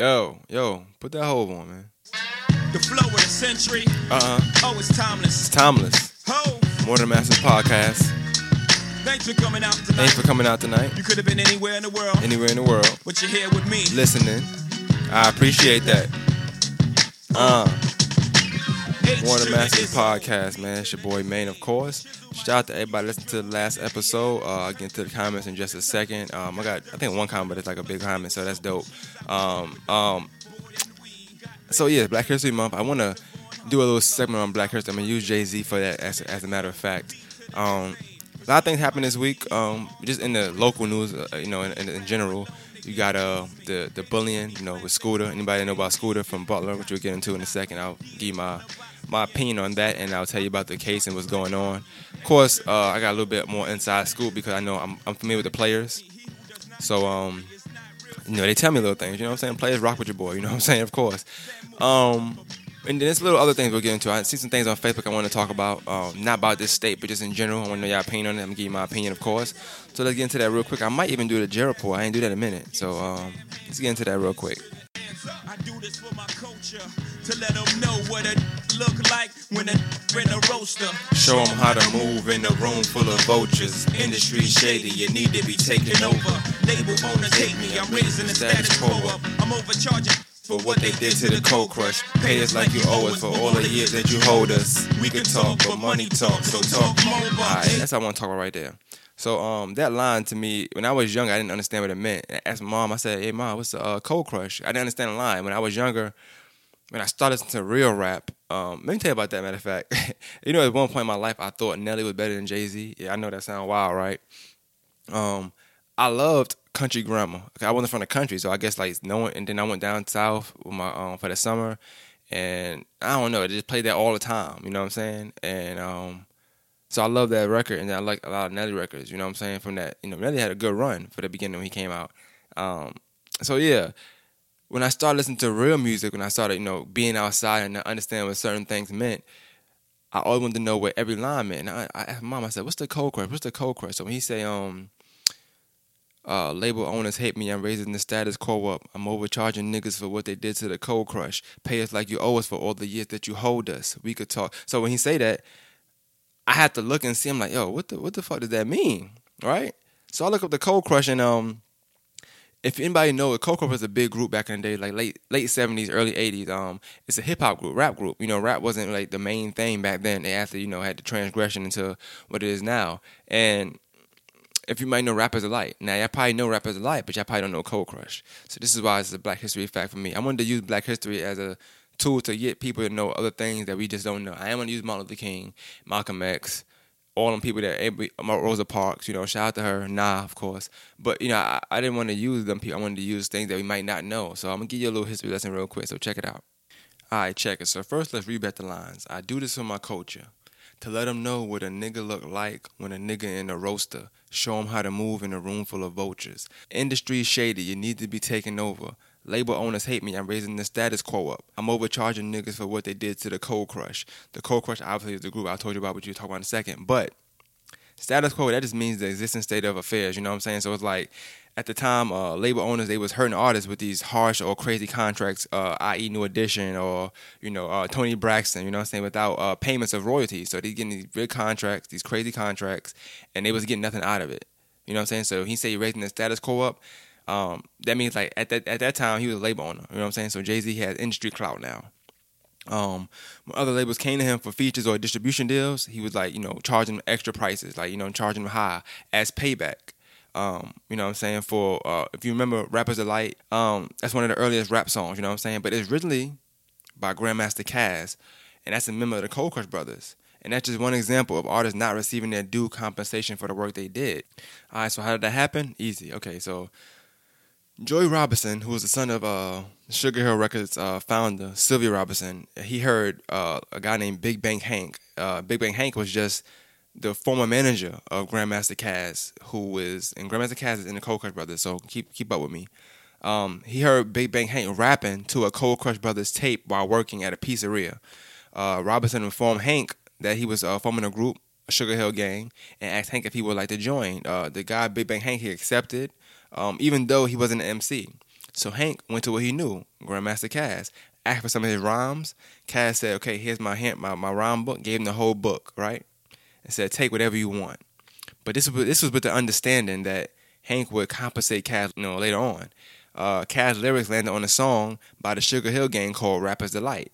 Yo, yo, put that hold on, man. The flow of the century. Uh uh Oh, it's timeless. It's timeless. Ho! More than Masters podcast. Thanks for coming out tonight. Thanks for coming out tonight. You could have been anywhere in the world, Anywhere in the world, but you're here with me. listening. I appreciate that. Uh, To the Masters podcast, man. It's your boy Main, of course. Shout out to everybody listening to the last episode. Uh, I'll get into the comments in just a second. Um, I got, I think one comment, but it's like a big comment, so that's dope. Um, um, so yeah, Black History Month. I want to do a little segment on Black History. I'm gonna use Jay Z for that, as, as a matter of fact. Um, a lot of things happened this week. Um, just in the local news, uh, you know, in, in, in general. You got uh the the bullying, you know, with Scooter. Anybody know about Scooter from Butler, which we'll get into in a second. I'll give my my opinion on that, and I'll tell you about the case and what's going on. Of course, uh, I got a little bit more inside scoop because I know I'm, I'm familiar with the players. So um, you know, they tell me little things. You know what I'm saying? Players rock with your boy. You know what I'm saying? Of course. Um, and then there's little other things we'll get into. I see some things on Facebook I want to talk about. Um, not about this state, but just in general. I want to know your opinion on it. I'm gonna give you my opinion, of course. So let's get into that real quick. I might even do the J report. I ain't do that in a minute. So um, let's get into that real quick. I do this for my culture to let them know what it look like when a in a roaster. Show 'em how to move in a room full of vultures. Industry shady, you need to be taken over. Label owners hate me. I'm raising the status quo up. I'm overcharging. For what they did to the cold crush. Pay us like you owe us for all the years that you hold us. We can talk, but money talk, so talk more. Alright, that's what I want to talk about right there. So um, that line to me, when I was younger, I didn't understand what it meant. I asked my mom, I said, "Hey mom, what's a uh, cold crush?" I didn't understand the line. When I was younger, when I started listening to real rap, um, let me tell you about that. Matter of fact, you know, at one point in my life, I thought Nelly was better than Jay Z. Yeah, I know that sounds wild, right? Um, I loved country grammar. I wasn't from the country, so I guess like no one. And then I went down south with my um, for the summer, and I don't know, it just played that all the time. You know what I'm saying? And um, so I love that record, and I like a lot of Nelly records. You know what I'm saying? From that, you know, Nelly had a good run for the beginning when he came out. Um, so yeah, when I started listening to real music, when I started, you know, being outside and understanding what certain things meant, I always wanted to know what every line meant. And I, I asked mom, I said, "What's the cold crush? What's the cold crush?" So when he say, um, uh, label owners hate me. I'm raising the status quo up. I'm overcharging niggas for what they did to the cold crush. Pay us like you owe us for all the years that you hold us. We could talk. So when he say that, I had to look and see. I'm like, yo, what the what the fuck does that mean? Right? So I look up the cold crush and um, if anybody know, Cold Crush was a big group back in the day, like late late seventies, early eighties. Um, it's a hip hop group, rap group. You know, rap wasn't like the main thing back then. They after you know had the transgression into what it is now. And if you might know Rapper's Delight, now y'all probably know Rapper's Delight, but y'all probably don't know Cold Crush. So this is why it's a Black History fact for me. I wanted to use Black History as a tool to get people to know other things that we just don't know. I am gonna use Martin Luther King, Malcolm X, all them people that every- Rosa Parks, you know, shout out to her, nah, of course. But you know, I, I didn't want to use them people. I wanted to use things that we might not know. So I'm gonna give you a little history lesson real quick. So check it out. All right, check it. So first, let's back the lines. I do this for my culture. To let them know what a nigga look like when a nigga in a roaster. Show them how to move in a room full of vultures. Industry shady, you need to be taken over. Label owners hate me, I'm raising the status quo up. I'm overcharging niggas for what they did to the Cold Crush. The Cold Crush obviously is the group I told you about, what you talk about in a second. But status quo, that just means the existing state of affairs, you know what I'm saying? So it's like at the time, uh, label owners they was hurting artists with these harsh or crazy contracts, uh, i.e., New Edition or you know uh, Toni Braxton. You know what I'm saying? Without uh, payments of royalties, so they getting these big contracts, these crazy contracts, and they was getting nothing out of it. You know what I'm saying? So he said raising the status quo up. Um, that means like at that at that time he was a label owner. You know what I'm saying? So Jay Z has industry clout now. Um, when other labels came to him for features or distribution deals, he was like, you know, charging extra prices, like you know, charging them high as payback. Um, you know what I'm saying? For uh, if you remember Rappers Delight, um, that's one of the earliest rap songs, you know what I'm saying? But it's originally by Grandmaster Caz, and that's a member of the Cold Crush Brothers. And that's just one example of artists not receiving their due compensation for the work they did. All right, so how did that happen? Easy. Okay, so Joey Robinson, who was the son of uh, Sugar Hill Records uh, founder Sylvia Robinson, he heard uh, a guy named Big Bank Hank. Uh, Big Bank Hank was just the former manager of Grandmaster Caz, who is and Grandmaster Caz is in the Cold Crush Brothers. So keep keep up with me. Um, he heard Big Bank Hank rapping to a Cold Crush Brothers tape while working at a pizzeria. Uh, Robinson informed Hank that he was uh, forming a group, a Sugar Hill Gang, and asked Hank if he would like to join. The guy Big Bank Hank he accepted, um, even though he wasn't an MC. So Hank went to what he knew, Grandmaster Caz, asked for some of his rhymes. Caz said, "Okay, here's my hint, my, my rhyme book." Gave him the whole book, right? And said, "Take whatever you want." But this was this was with the understanding that Hank would compensate Caz, you know, later on. Uh, Caz lyrics landed on a song by the Sugar Hill Gang called "Rapper's Delight."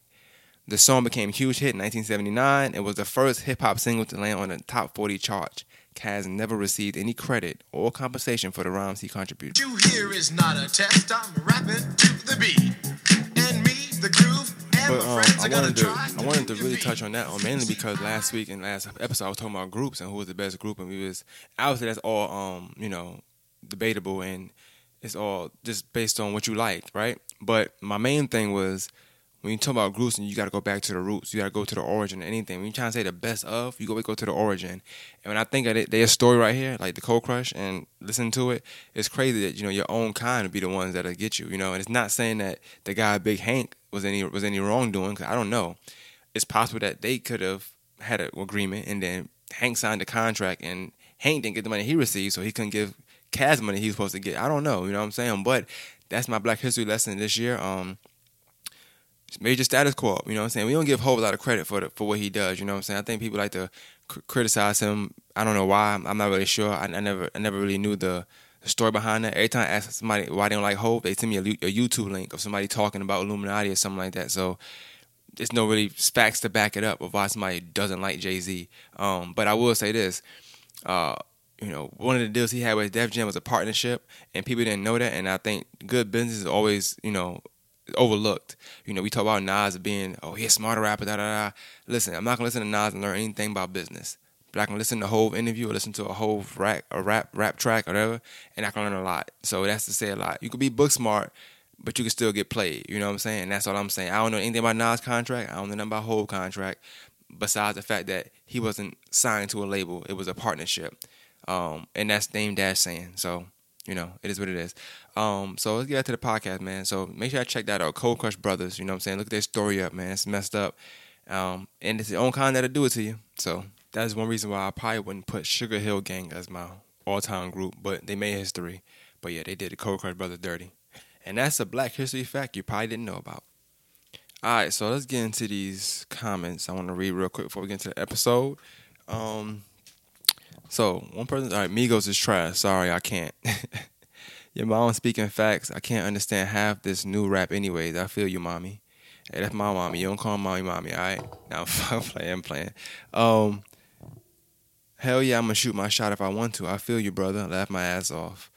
The song became a huge hit in 1979. It was the first hip hop single to land on the top 40 chart. Caz never received any credit or compensation for the rhymes he contributed. You hear is not a test. I'm rapping to the beat, and me, the groove, and But my um, friends I wanted to try I wanted to really touch on that, um, mainly because last week and last episode I was talking about groups and who was the best group, and we was obviously that's all um you know debatable and it's all just based on what you like, right? But my main thing was when you talk about and you got to go back to the roots, you got to go to the origin of anything. When you trying to say the best of, you go go to the origin. And when I think of it, their story right here, like the Cold Crush, and listen to it, it's crazy that you know your own kind would be the ones that'll get you. You know, and it's not saying that the guy Big Hank was any was any wrongdoing. Cause I don't know. It's possible that they could have had an agreement, and then Hank signed the contract, and Hank didn't get the money he received, so he couldn't give Caz money he was supposed to get. I don't know. You know what I'm saying? But that's my Black History lesson this year. Um, major status quo. You know what I'm saying? We don't give Hov a lot of credit for the, for what he does. You know what I'm saying? I think people like to cr- criticize him. I don't know why. I'm, I'm not really sure. I, I never I never really knew the, the story behind that. Every time I ask somebody why they don't like Hov, they send me a, a YouTube link of somebody talking about Illuminati or something like that. So there's no really facts to back it up of why somebody doesn't like Jay Z. Um, but I will say this. Uh, you know, one of the deals he had with Def Jam was a partnership, and people didn't know that. And I think good business is always, you know, overlooked. You know, we talk about Nas being, oh, he's a smarter rapper, da da da. Listen, I'm not gonna listen to Nas and learn anything about business. But I can listen to a whole interview or listen to a whole rap, a rap, rap track, or whatever, and I can learn a lot. So that's to say a lot. You could be book smart, but you can still get played. You know what I'm saying? That's all I'm saying. I don't know anything about Nas' contract. I don't know nothing about whole contract. Besides the fact that he wasn't signed to a label, it was a partnership, um, and that's Dame Dash saying. So you know, it is what it is. Um, so let's get back to the podcast, man. So make sure I check that out. Cold Crush Brothers, you know what I'm saying? Look at their story up, man. It's messed up. Um, and it's the own kind that'll do it to you. So that's one reason why I probably wouldn't put Sugar Hill Gang as my all time group, but they made history. But yeah, they did the Cold Crush Brothers dirty. And that's a black history fact you probably didn't know about. All right, so let's get into these comments. I want to read real quick before we get into the episode. Um, so one person, all right, Migos is trash. Sorry, I can't. Your mom speaking facts. I can't understand half this new rap, anyways. I feel you, mommy. Hey, that's my mommy. You don't call mommy, mommy. All right. Now I'm playing, I'm playing. Um, hell yeah, I'm gonna shoot my shot if I want to. I feel you, brother. Laugh my ass off.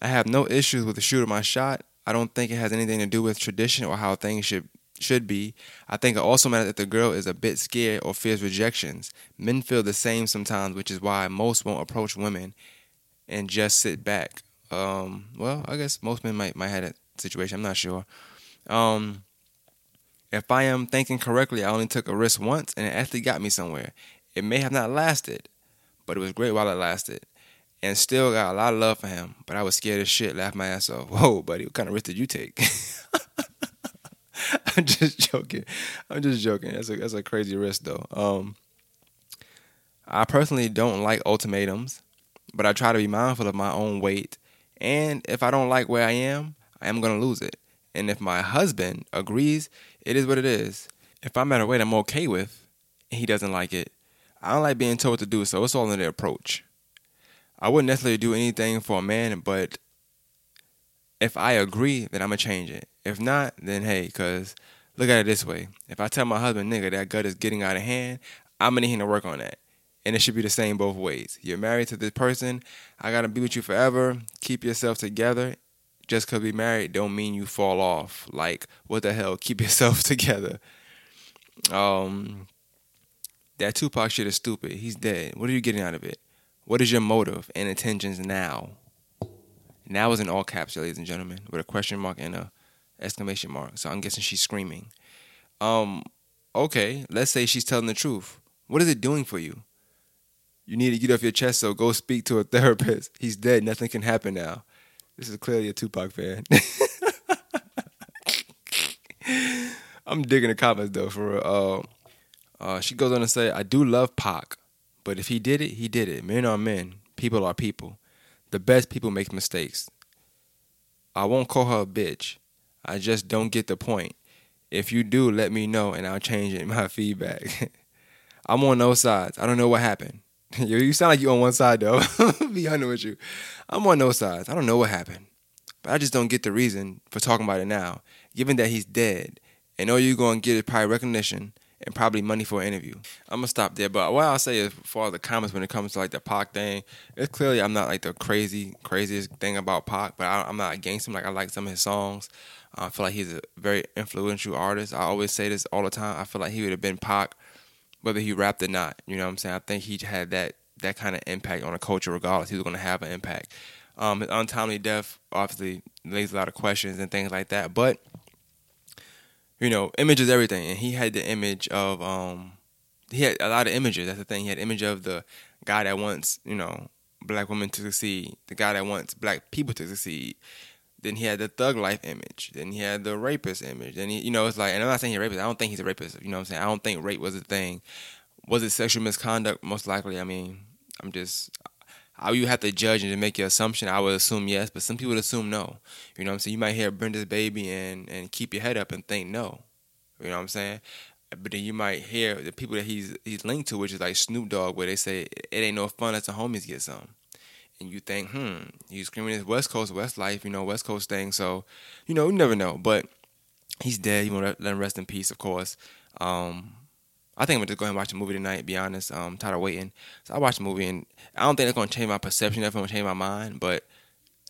I have no issues with the shoot of my shot. I don't think it has anything to do with tradition or how things should should be. I think it also matters that the girl is a bit scared or fears rejections. Men feel the same sometimes, which is why most won't approach women and just sit back. Um, well, I guess most men might might have that situation. I'm not sure. Um, if I am thinking correctly, I only took a risk once, and it actually got me somewhere. It may have not lasted, but it was great while it lasted and still got a lot of love for him. But I was scared as shit, laughed my ass off. Whoa, buddy, what kind of risk did you take? I'm just joking. I'm just joking. That's a that's a crazy risk though. Um, I personally don't like ultimatums, but I try to be mindful of my own weight. And if I don't like where I am, I am gonna lose it. And if my husband agrees, it is what it is. If I'm at a weight I'm okay with, and he doesn't like it, I don't like being told to do so. It's all in the approach. I wouldn't necessarily do anything for a man, but if I agree, then I'm gonna change it. If not, then hey, cause look at it this way: if I tell my husband, nigga, that gut is getting out of hand, I'm gonna need him to work on that, and it should be the same both ways. You're married to this person, I gotta be with you forever. Keep yourself together. Just cause we married, don't mean you fall off. Like what the hell? Keep yourself together. Um, that Tupac shit is stupid. He's dead. What are you getting out of it? What is your motive and intentions now? Now is in all caps, ladies and gentlemen, with a question mark and a exclamation mark. So I'm guessing she's screaming. Um, okay, let's say she's telling the truth. What is it doing for you? You need to get off your chest, so go speak to a therapist. He's dead. Nothing can happen now. This is clearly a Tupac fan. I'm digging the comments though. For real. uh, uh, she goes on to say, "I do love Pac, but if he did it, he did it. Men are men. People are people. The best people make mistakes. I won't call her a bitch. I just don't get the point. If you do, let me know and I'll change it in my feedback. I'm on no sides. I don't know what happened. you sound like you on one side though. Be honest with you. I'm on no sides. I don't know what happened. But I just don't get the reason for talking about it now. Given that he's dead and all you're gonna get is probably recognition and probably money for an interview. I'm gonna stop there. But what I'll say as far as the comments when it comes to like the Pac thing, it's clearly I'm not like the crazy craziest thing about Pac, but I, am not against him. Like I like some of his songs. I feel like he's a very influential artist. I always say this all the time. I feel like he would have been Pac, whether he rapped or not. You know what I'm saying? I think he had that that kind of impact on a culture, regardless. He was gonna have an impact. Um, his untimely death obviously lays a lot of questions and things like that, but you know, image is everything, and he had the image of um, he had a lot of images. That's the thing. He had image of the guy that wants you know black women to succeed, the guy that wants black people to succeed. Then he had the thug life image. Then he had the rapist image. Then he, you know, it's like, and I'm not saying he's a rapist. I don't think he's a rapist. You know what I'm saying? I don't think rape was a thing. Was it sexual misconduct? Most likely. I mean, I'm just, how you have to judge and to make your assumption. I would assume yes, but some people would assume no. You know what I'm saying? You might hear Brenda's baby and and keep your head up and think no. You know what I'm saying? But then you might hear the people that he's he's linked to, which is like Snoop Dogg, where they say it ain't no fun until homies get some. And you think, hmm, he's screaming his West Coast, West life, you know, West Coast thing. So, you know, you never know. But he's dead. You want to let him rest in peace, of course. Um, I think I'm gonna just go ahead and watch the movie tonight. Be honest, um, I'm tired of waiting. So I watch the movie, and I don't think it's gonna change my perception. It's gonna change my mind, but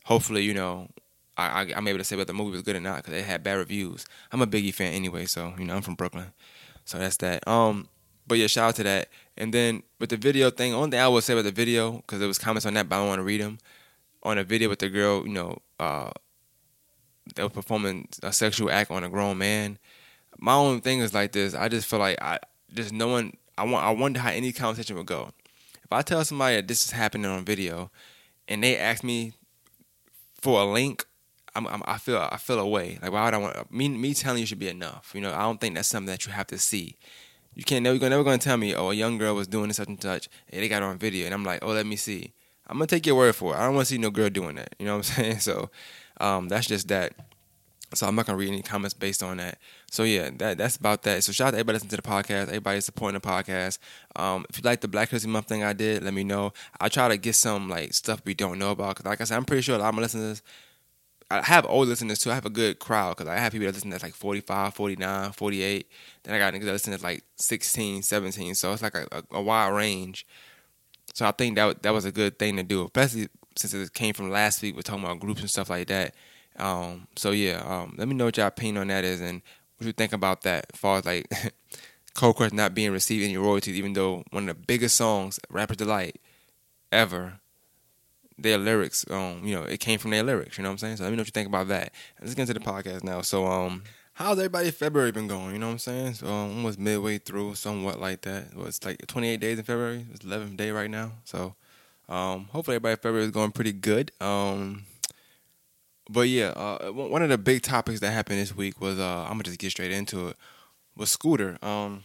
hopefully, you know, I, I am able to say whether the movie was good or not because it had bad reviews. I'm a Biggie fan anyway, so you know I'm from Brooklyn, so that's that. Um, but yeah, shout out to that. And then with the video thing, only thing I would say about the video because there was comments on that, but I don't want to read them. On a video with the girl, you know, uh, that was performing a sexual act on a grown man. My only thing is like this. I just feel like I just no one. I want. I wonder how any conversation would go. If I tell somebody that this is happening on video, and they ask me for a link, I'm, I'm, i feel I feel away. Like why would I want me me telling you should be enough? You know, I don't think that's something that you have to see. You can't never you're never gonna tell me, oh, a young girl was doing such and such, and they got on video, and I'm like, oh, let me see. I'm gonna take your word for it. I don't want to see no girl doing that. You know what I'm saying? So, um, that's just that. So I'm not gonna read any comments based on that. So yeah, that that's about that. So shout out to everybody listening to the podcast, everybody supporting the podcast. Um, if you like the Black History Month thing I did, let me know. I try to get some like stuff we don't know about. Cause like I said, I'm pretty sure a lot of my listeners. I have old listeners too. I have a good crowd because I have people that listen that's like 45, 49, 48. Then I got niggas that listen at like 16, 17. So it's like a, a, a wide range. So I think that that was a good thing to do, especially since it came from last week. We're talking about groups and stuff like that. Um, so yeah, um, let me know what your opinion on that is and what you think about that as far as like Cold Crush not being received any royalties, even though one of the biggest songs, Rapper's Delight, ever, their lyrics, um, you know, it came from their lyrics, you know what I'm saying? So let me know what you think about that. Let's get into the podcast now. So, um, how's everybody February been going? You know what I'm saying? So um, almost midway through, somewhat like that. Well, it's like 28 days in February. It's 11th day right now. So um, hopefully everybody February is going pretty good. Um, but yeah, uh, one of the big topics that happened this week was uh, I'm gonna just get straight into it. Was Scooter. Um,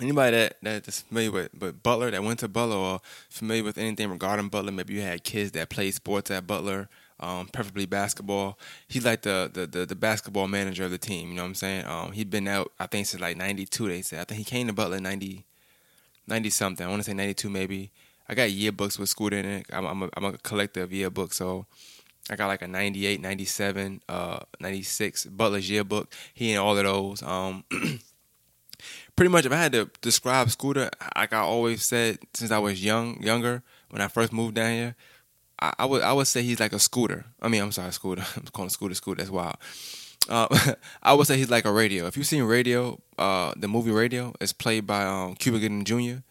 anybody that that's familiar with, but Butler that went to Butler or familiar with anything regarding Butler, maybe you had kids that played sports at Butler, um, preferably basketball. He's like the, the, the the basketball manager of the team. You know what I'm saying? Um, he'd been out I think since like '92. They said I think he came to Butler 90, 90 something. I want to say '92 maybe. I got yearbooks with school in it. I'm, I'm, a, I'm a collector of yearbooks, so I got like a 98, 97, uh, 96 Butler's yearbook. He in all of those. Um, pretty much, if I had to describe Scooter, like I always said since I was young, younger, when I first moved down here, I, I would I would say he's like a scooter. I mean, I'm sorry, scooter. I'm calling scooter scooter. That's wild. Uh, I would say he's like a radio. If you've seen Radio, uh, the movie Radio it's played by um, Cuba Gooding Jr.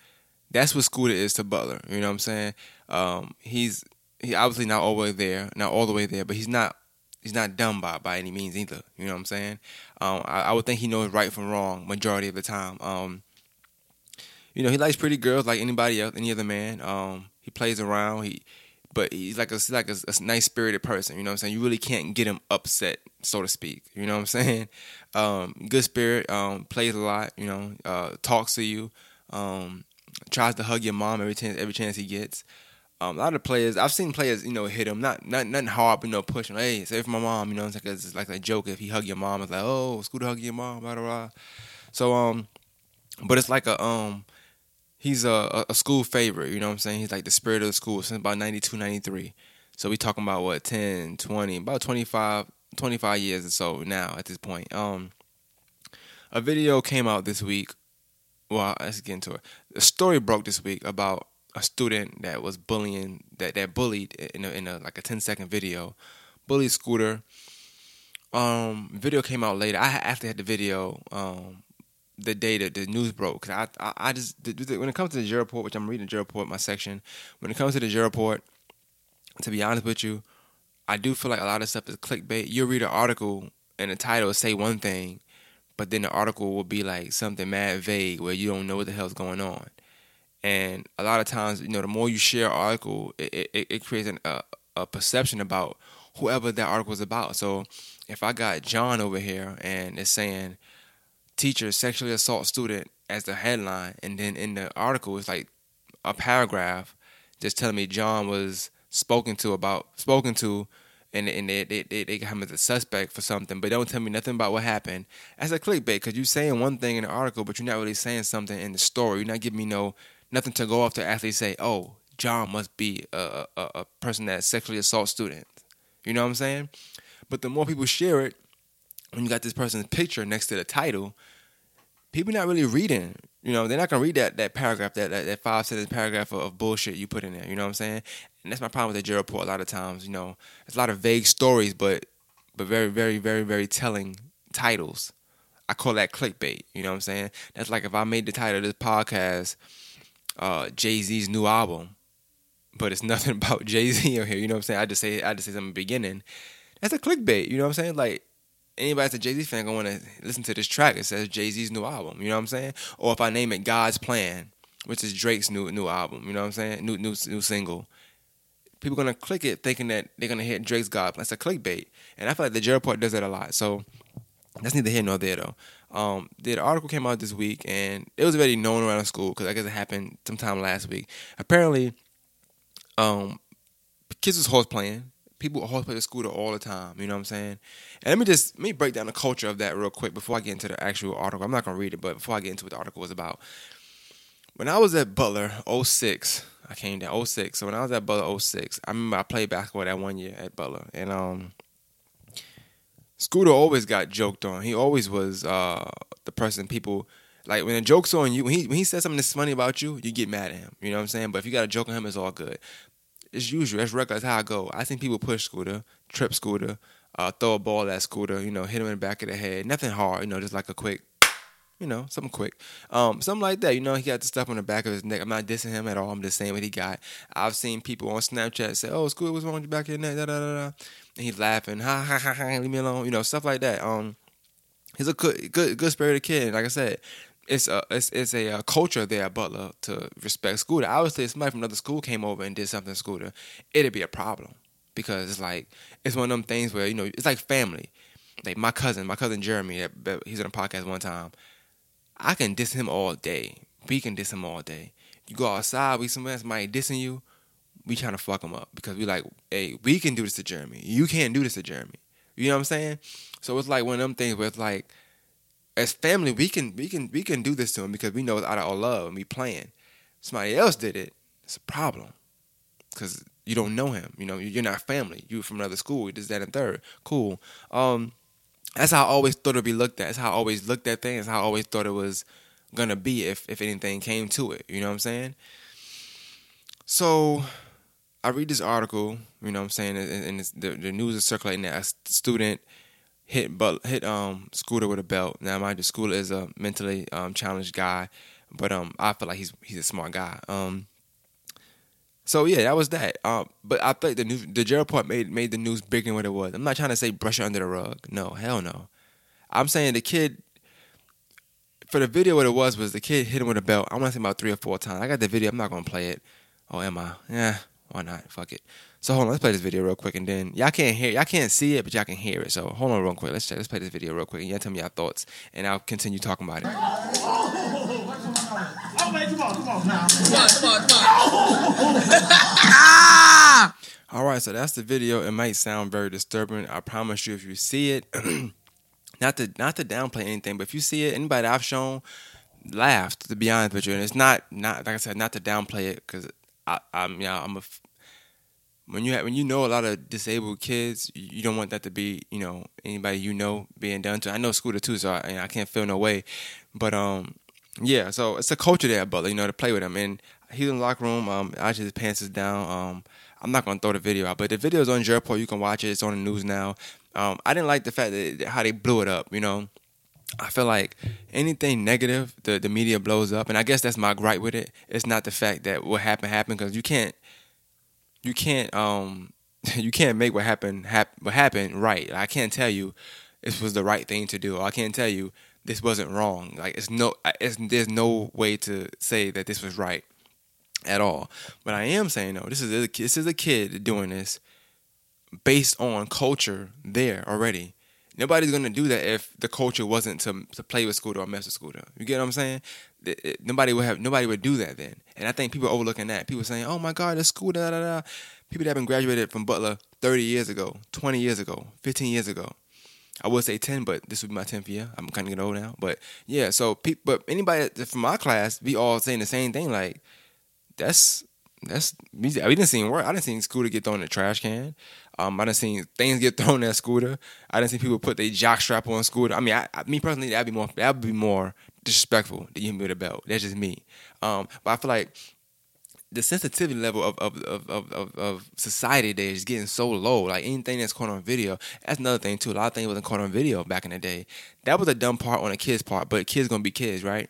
That's what Scooter is to Butler. You know what I'm saying? Um, he's he obviously not way there, not all the way there, but he's not he's not dumb by by any means either. You know what I'm saying? Um, I, I, would think he knows right from wrong majority of the time. Um, you know, he likes pretty girls like anybody else, any other man. Um, he plays around. He, but he's like a he's like a, a nice spirited person. You know what I'm saying? You really can't get him upset, so to speak. You know what I'm saying? Um, good spirit. Um, plays a lot. You know, uh, talks to you. Um, tries to hug your mom every chance every chance he gets. Um, a lot of players, I've seen players, you know, hit him, not not nothing hard, but you know, push him. Hey, save for my mom, you know, it's like it's like a joke if he hug your mom, it's like, oh, Scooter hug your mom, blah blah blah. So um, but it's like a um, he's a, a school favorite, you know what I'm saying? He's like the spirit of the school since about 92, 93. So we talking about what 10, 20, about 25, 25 years or so now at this point. Um, a video came out this week. Well, let's get into it. A story broke this week about a student that was bullying that that bullied in a, in a like a 10 second video, bullied Scooter. Um, video came out later. I actually had the video um the day that the news broke. Cause I, I, I just when it comes to the J report, which I'm reading the J report, my section. When it comes to the J report, to be honest with you, I do feel like a lot of stuff is clickbait. You'll read an article and the title will say one thing, but then the article will be like something mad vague where you don't know what the hell's going on. And a lot of times, you know, the more you share an article, it, it, it creates an, a, a perception about whoever that article is about. So if I got John over here and it's saying teacher sexually assault student as the headline, and then in the article it's like a paragraph just telling me John was spoken to about spoken to and and they they they, got him as a suspect for something, but don't tell me nothing about what happened. That's a clickbait, because you're saying one thing in the article, but you're not really saying something in the story. You're not giving me no nothing to go off to actually say, oh, John must be a, a, a person that sexually assaults students. You know what I'm saying? But the more people share it, when you got this person's picture next to the title, people not really reading. You know, they're not gonna read that that paragraph, that that, that five sentence paragraph of, of, bullshit you put in there. You know what I'm saying? And that's my problem with the J report. A lot of times, you know, it's a lot of vague stories, but but very very very very telling titles. I call that clickbait. You know what I'm saying? That's like if I made the title of this podcast, uh, Jay Z's new album, but it's nothing about Jay Z on here. You know what I'm saying? I just say I just say something beginning. That's a clickbait. You know what I'm saying? Like anybody that's a Jay Z fan gonna want to listen to this track. It says Jay Z's new album. You know what I'm saying? Or if I name it God's Plan, which is Drake's new new album. You know what I'm saying? New new new single. People gonna click it thinking that they're gonna hit Drake's God. Plan. That's a clickbait, and I feel like the J part does that a lot. So that's neither here nor there though. Um, the article came out this week, and it was already known around school because I guess it happened sometime last week. Apparently, um, kids was horse playing people horse play the scooter all the time. You know what I'm saying? And let me just let me break down the culture of that real quick before I get into the actual article. I'm not gonna read it, but before I get into what the article was about. When I was at Butler 06, I came down 06. So when I was at Butler 06, I remember I played basketball that one year at Butler. And um Scooter always got joked on. He always was uh the person people like when a joke's on you, when he when he says something that's funny about you, you get mad at him. You know what I'm saying? But if you got a joke on him, it's all good it's usual. That's regular. That's how I go. I think people push Scooter, trip Scooter, uh, throw a ball at Scooter. You know, hit him in the back of the head. Nothing hard. You know, just like a quick. You know, something quick, um, something like that. You know, he got the stuff on the back of his neck. I'm not dissing him at all. I'm just saying what he got. I've seen people on Snapchat say, "Oh, Scooter, what's wrong with your back of your neck?" Da da da da. And he's laughing, ha ha ha ha. Leave me alone. You know, stuff like that. Um, he's a good, good, good spirited kid. Like I said, it's a it's, it's a, a, uh, culture there at Butler to respect Scooter. Obviously, if somebody from another school came over and did something to Scooter, it'd be a problem because it's like it's one of them things where you know it's like family. Like my cousin, my cousin Jeremy, he's on a podcast one time. I can diss him all day. We can diss him all day. You go outside, we somebody somebody dissing you, we trying to fuck him up because we like, hey, we can do this to Jeremy. You can't do this to Jeremy. You know what I'm saying? So it's like one of them things where it's like as family, we can we can we can do this to him because we know it's out of our love and we playing. Somebody else did it. It's a problem because you don't know him. You know, you're not family. You from another school. You This, that, and third. Cool. Um, that's how I always thought it'd be looked at. That's how I always looked at things. That's how I always thought it was gonna be if if anything came to it. You know what I'm saying? So I read this article. You know what I'm saying? And, the, the news is circulating that a student hit but hit um Scooter with a belt. Now mind you, Scooter is a mentally um, challenged guy, but um I feel like he's he's a smart guy. Um so yeah, that was that. Um but I think the news the J part made made the news bigger than what it was. I'm not trying to say brush it under the rug. No, hell no. I'm saying the kid for the video what it was was the kid hit him with a belt. I want to say about three or four times. I got the video, I'm not gonna play it. Oh am I? Yeah, why not? Fuck it. So hold on, let's play this video real quick, and then y'all can't hear, y'all can't see it, but y'all can hear it. So hold on, real quick. Let's check, let's play this video real quick, and y'all tell me your thoughts, and I'll continue talking about it. Man, come on, come on now. Come on, come on, come on. All right, so that's the video. It might sound very disturbing. I promise you, if you see it, not to not to downplay anything, but if you see it, anybody that I've shown laughed. To be honest with you, and it's not not like I said, not to downplay it because I, I'm yeah I'm a when you have, when you know a lot of disabled kids, you you don't want that to be you know anybody you know being done to. I know Scooter too, so I, I can't feel no way. But um, yeah, so it's a culture there, Butler, you know, to play with him. And he's in the locker room. Um, actually his pants is down. Um, I'm not gonna throw the video out, but the video is on Jerport. You can watch it. It's on the news now. Um, I didn't like the fact that how they blew it up. You know, I feel like anything negative, the the media blows up, and I guess that's my gripe with it. It's not the fact that what happened happened because you can't, you can't, um, you can't make what happened hap- what happened right. I can't tell you this was the right thing to do. I can't tell you this wasn't wrong. Like it's no, it's there's no way to say that this was right at all. But I am saying though, this is a, this is a kid doing this based on culture there already. Nobody's gonna do that if the culture wasn't to to play with Scooter or mess with Scooter. You get what I'm saying? It- it- nobody would have nobody would do that then. And I think people are overlooking that. People saying, "Oh my God, that's Scooter." Da, da, da. People that have been graduated from Butler 30 years ago, 20 years ago, 15 years ago. I would say 10, but this would be my 10th year. I'm kind of getting old now. But yeah, so people, but anybody from my class, we all saying the same thing. Like, that's that's we, we didn't see work. I didn't see Scooter get thrown in the trash can. Um, I didn't see things get thrown at Scooter. I didn't see people put their jock strap on Scooter. I mean, I, I, me personally, that'd be more that'd be more disrespectful than you me with a belt. That's just me. Um, but I feel like the sensitivity level of of, of, of, of society today is getting so low. Like anything that's caught on video, that's another thing too. A lot of things wasn't caught on video back in the day. That was a dumb part on a kid's part, but kids gonna be kids, right?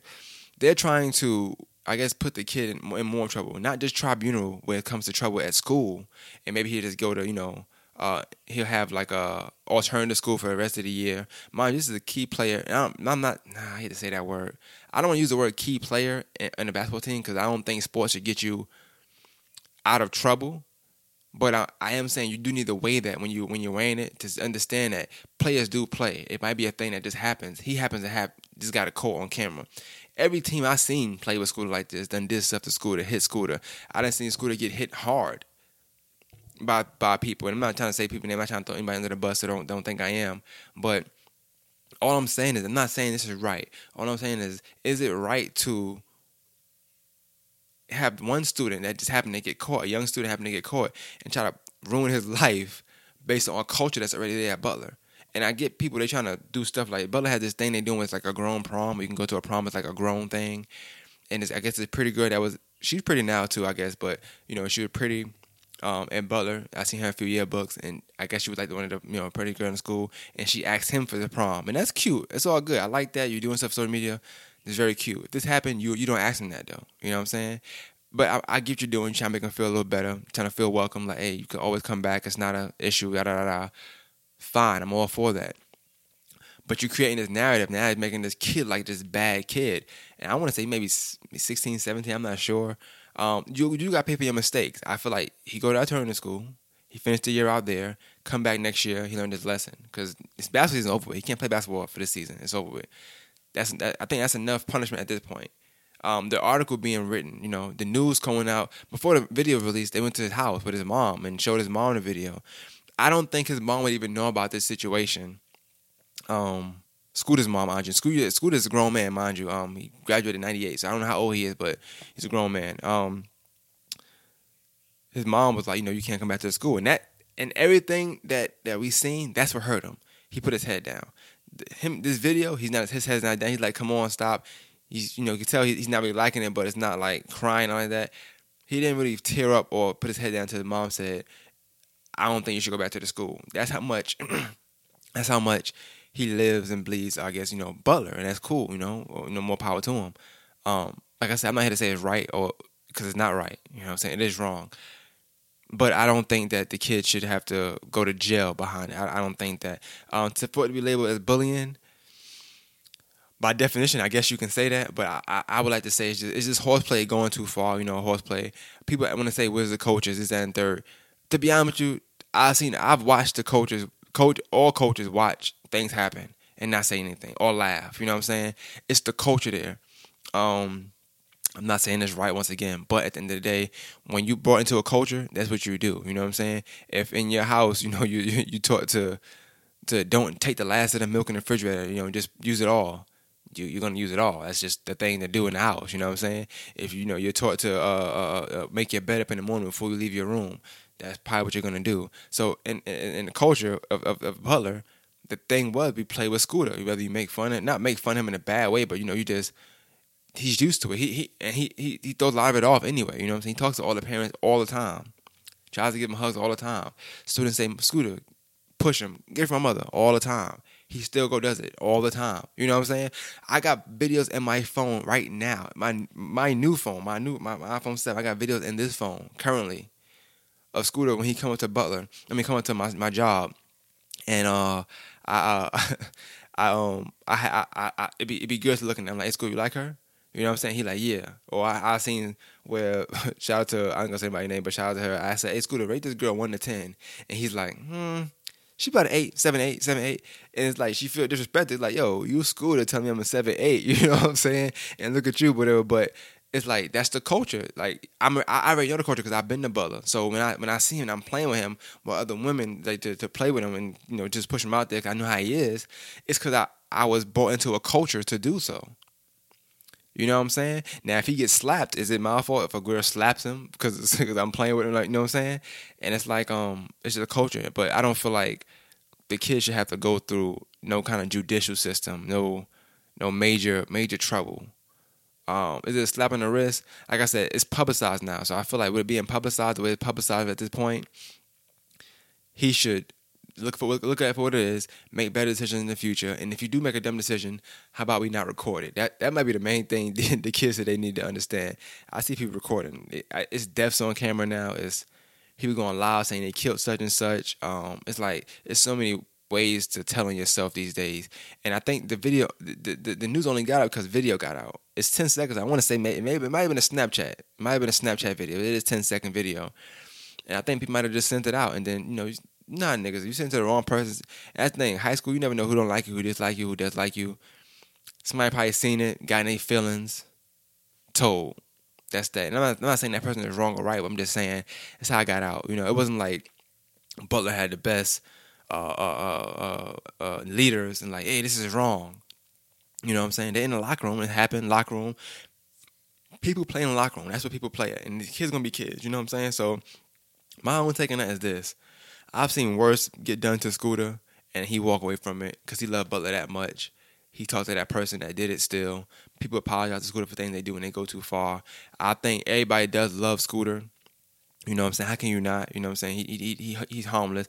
They're trying to, I guess, put the kid in, in more trouble. Not just tribunal when it comes to trouble at school, and maybe he'll just go to, you know, uh, he'll have like a alternative school for the rest of the year. Mind, this is a key player. I'm, I'm not. Nah, I hate to say that word. I don't want to use the word key player in, in a basketball team because I don't think sports should get you out of trouble. But I, I am saying you do need to weigh that when you when you're weighing it to understand that players do play. It might be a thing that just happens. He happens to have just got a caught on camera. Every team I seen play with Scooter like this, done did stuff to Scooter, hit Scooter. I didn't see Scooter get hit hard by by people. And I'm not trying to say people name. I'm not trying to throw anybody under the bus. So don't don't think I am. But all I'm saying is I'm not saying this is right. All I'm saying is is it right to have one student that just happened to get caught, a young student happened to get caught, and try to ruin his life based on a culture that's already there at Butler. And I get people they trying to do stuff like Butler has this thing they're doing with like a grown prom. You can go to a prom, it's like a grown thing, and it's, I guess it's pretty good. That was she's pretty now too, I guess. But you know she was pretty um, at Butler. I seen her a few yearbooks, and I guess she was like the one of the you know pretty girl in school. And she asked him for the prom, and that's cute. It's all good. I like that. You're doing stuff social media. It's very cute. If this happened, you you don't ask him that though. You know what I'm saying? But I, I get what you're doing, trying to make him feel a little better, trying to feel welcome. Like, hey, you can always come back. It's not an issue. Da da da. Fine, I'm all for that. But you're creating this narrative now, it's making this kid like this bad kid. And I want to say maybe 16, 17, I'm not sure. Um, you you got to pay for your mistakes. I feel like he go to alternative school, he finished the year out there, come back next year, he learned his lesson because his basketball season over with. He can't play basketball for this season. It's over with. That's that, I think that's enough punishment at this point. Um, the article being written, you know, the news coming out before the video release, they went to his house with his mom and showed his mom the video. I don't think his mom would even know about this situation. Um, Scooter's mom, mind you. Scooter, Scooter's a grown man, mind you. Um, he graduated in '98, so I don't know how old he is, but he's a grown man. Um, his mom was like, you know, you can't come back to the school, and that and everything that that we seen, that's what hurt him. He put his head down. Him, this video, he's not his head's not down. He's like, come on, stop. He's, you know, you can tell he's not really liking it, but it's not like crying or like that. He didn't really tear up or put his head down till his mom said, I don't think you should go back to the school. That's how much. that's how much he lives and bleeds. I guess you know Butler, and that's cool. You know, or, you know more power to him. Um, like I said, I'm not here to say it's right or because it's not right. You know, what I'm saying it is wrong. But I don't think that the kid should have to go to jail behind it. I, I don't think that um, to for it to be labeled as bullying. By definition, I guess you can say that, but I, I, I would like to say it's just, it's just horseplay going too far. You know, horseplay. People want to say, "Where's the coaches?" Is that and third? To be honest with you, I've seen, I've watched the coaches, coach, all coaches watch things happen and not say anything or laugh. You know what I'm saying? It's the culture there. Um, I'm not saying this right once again, but at the end of the day, when you brought into a culture, that's what you do. You know what I'm saying? If in your house, you know, you you, you taught to to don't take the last of the milk in the refrigerator, you know, just use it all. You, you're gonna use it all. That's just the thing to do in the house. You know what I'm saying? If you know you're taught to uh, uh, uh, make your bed up in the morning before you leave your room, that's probably what you're gonna do. So in in, in the culture of, of, of Butler, the thing was we play with Scooter. Whether you make fun of not make fun of him in a bad way, but you know you just he's used to it. He he and he he, he throws a lot of it off anyway. You know what I'm saying? He talks to all the parents all the time. Tries to give them hugs all the time. Students say, Scooter, push him, get from my mother all the time. He still go does it all the time. You know what I'm saying? I got videos in my phone right now. My my new phone, my new my, my iPhone 7. I got videos in this phone currently of Scooter when he come to Butler. I mean, come up to my my job, and uh, I I um I I I it'd be it'd be good to look at him like, hey, Scooter, you like her? You know what I'm saying? He like, yeah. Or I, I seen where shout out to I ain't gonna say my name, but shout out to her. I said, hey Scooter, rate this girl one to ten. And he's like, hmm, she about an eight, seven, eight, seven, eight. And it's like she feel disrespected, like, yo, you school to tell me I'm a seven, eight, you know what I'm saying? And look at you, whatever. But it's like that's the culture. Like I'm, I, already know the culture because I've been to Butler. So when I when I see him, I'm playing with him, with other women like to, to play with him and you know just push him out there. Cause I know how he is. It's because I I was brought into a culture to do so. You know what I'm saying? Now, if he gets slapped, is it my fault if a girl slaps him because because I'm playing with him? Like, you know what I'm saying? And it's like um, it's just a culture. But I don't feel like the kids should have to go through no kind of judicial system, no no major major trouble. Um, is it a slap on the wrist? Like I said, it's publicized now, so I feel like with it being publicized the way it's publicized at this point, he should look for look at it for what it is, make better decisions in the future. And if you do make a dumb decision, how about we not record it? That that might be the main thing the, kids that they need to understand. I see people recording. It, it's deaths on camera now. It's people going live saying they killed such and such. Um, it's like it's so many ways to telling yourself these days. And I think the video, the, the, the news only got out because video got out. It's 10 seconds. I want to say maybe, maybe it might have been a Snapchat. It might have been a Snapchat video. It is 10 second video. And I think people might have just sent it out. And then, you know, nah, niggas, you sent it to the wrong person. That's the thing. High school, you never know who don't like you, who dislike you, who does like you. Somebody probably seen it, got any feelings, told. That's that. And I'm not, I'm not saying that person is wrong or right, but I'm just saying that's how I got out. You know, it wasn't like Butler had the best uh, uh, uh, uh, leaders and like, hey, this is wrong. You know what I'm saying? They're in the locker room. It happened, locker room. People play in the locker room. That's what people play at. And the kids gonna be kids. You know what I'm saying? So my own take on that is this. I've seen worse get done to Scooter and he walk away from it because he loved Butler that much. He talked to that person that did it still. People apologize to Scooter for things they do when they go too far. I think everybody does love Scooter. You know what I'm saying? How can you not? You know what I'm saying? He, he, he he's harmless.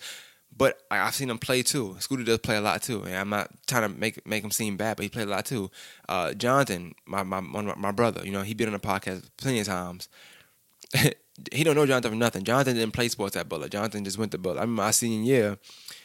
But I've seen him play too. Scooter does play a lot too, and I'm not trying to make make him seem bad, but he played a lot too. Uh, Jonathan, my my my brother, you know, he been on the podcast plenty of times. he don't know Jonathan for nothing. Jonathan didn't play sports at Butler. Jonathan just went to Butler. I remember my senior year,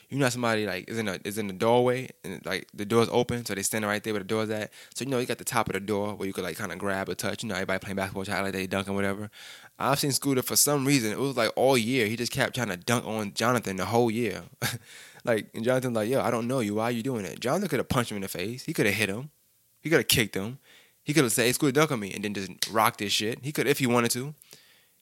you know somebody like is in a is in the doorway and like the door's open, so they standing right there where the door's at. So you know you got the top of the door where you could like kind of grab or touch. You know everybody playing basketball, trying like they dunking whatever. I've seen Scooter for some reason. It was like all year he just kept trying to dunk on Jonathan the whole year. like and Jonathan like yo I don't know you. Why are you doing it? Jonathan could have punched him in the face. He could have hit him. He could have kicked him. He could have said, hey, Scooter, dunk on me, and then just rock this shit. He could if he wanted to.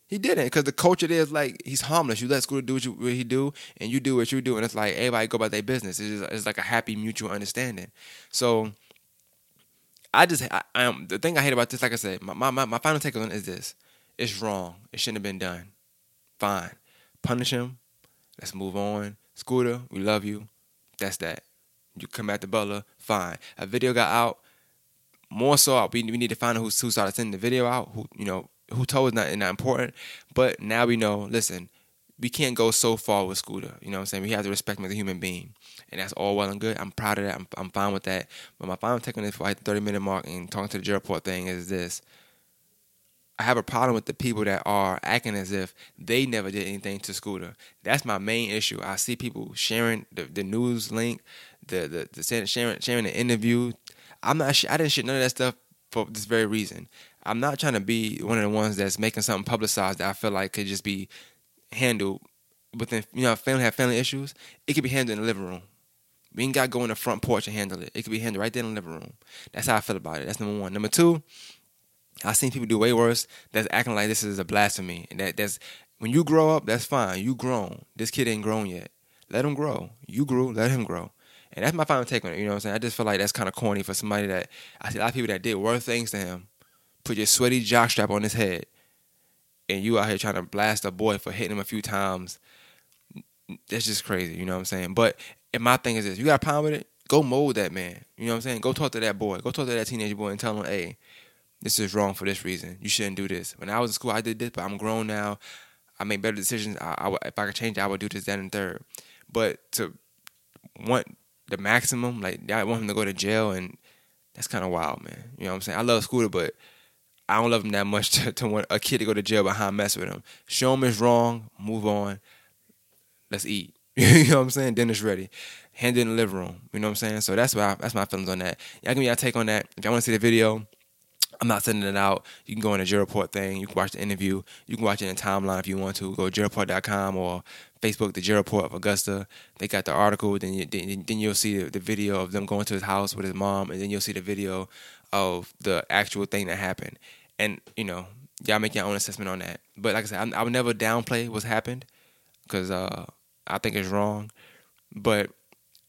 He didn't because the culture there is like he's harmless. You let Scooter do what, you, what he do, and you do what you do, and it's like everybody go about their business. It's, just, it's like a happy mutual understanding. So I just I, I the thing I hate about this. Like I said, my my, my final take on is this: it's wrong. It shouldn't have been done. Fine, punish him. Let's move on. Scooter, we love you. That's that. You come back to Butler, fine. A video got out. More so, we, we need to find out who, who started sending the video out. Who you know who told is not, not important. But now we know, listen, we can't go so far with Scooter. You know what I'm saying? We have to respect him as a human being. And that's all well and good. I'm proud of that. I'm, I'm fine with that. But my final take on this for like the 30 minute mark and talking to the J report thing is this. I have a problem with the people that are acting as if they never did anything to Scooter. That's my main issue. I see people sharing the, the news link, the, the the sharing sharing the interview. I'm not. I didn't shit none of that stuff for this very reason. I'm not trying to be one of the ones that's making something publicized that I feel like could just be handled within, you know, family have family issues. It could be handled in the living room. We ain't got to go in the front porch and handle it. It could be handled right there in the living room. That's how I feel about it. That's number one. Number two, I've seen people do way worse. That's acting like this is a blasphemy, and that that's when you grow up, that's fine. You grown. This kid ain't grown yet. Let him grow. You grew. Let him grow. And that's my final take on it. You know what I'm saying? I just feel like that's kind of corny for somebody that I see a lot of people that did worse things to him. Put your sweaty jockstrap on his head, and you out here trying to blast a boy for hitting him a few times. That's just crazy. You know what I'm saying? But and my thing is this: you got a problem with it? Go mold that man. You know what I'm saying? Go talk to that boy. Go talk to that teenage boy and tell him, hey, this is wrong for this reason. You shouldn't do this. When I was in school, I did this, but I'm grown now. I make better decisions. I, I, if I could change it, I would do this, that, and third. But to want the maximum, like I want him to go to jail, and that's kind of wild, man. You know what I'm saying? I love Scooter, but I don't love him that much to, to want a kid to go to jail behind mess with him. Show him it's wrong, move on. Let's eat. you know what I'm saying? Dinner's ready. Hand in the living room. You know what I'm saying? So that's why that's my feelings on that. Y'all give me your take on that. If y'all want to see the video, I'm not sending it out. You can go on the J Report thing. You can watch the interview. You can watch it in timeline if you want to. Go to jreport.com or Facebook, the J Report of Augusta. They got the article. Then you, then, then you'll see the, the video of them going to his house with his mom, and then you'll see the video of the actual thing that happened. And you know, y'all make your own assessment on that. But like I said, I, I would never downplay what's happened because uh, I think it's wrong. But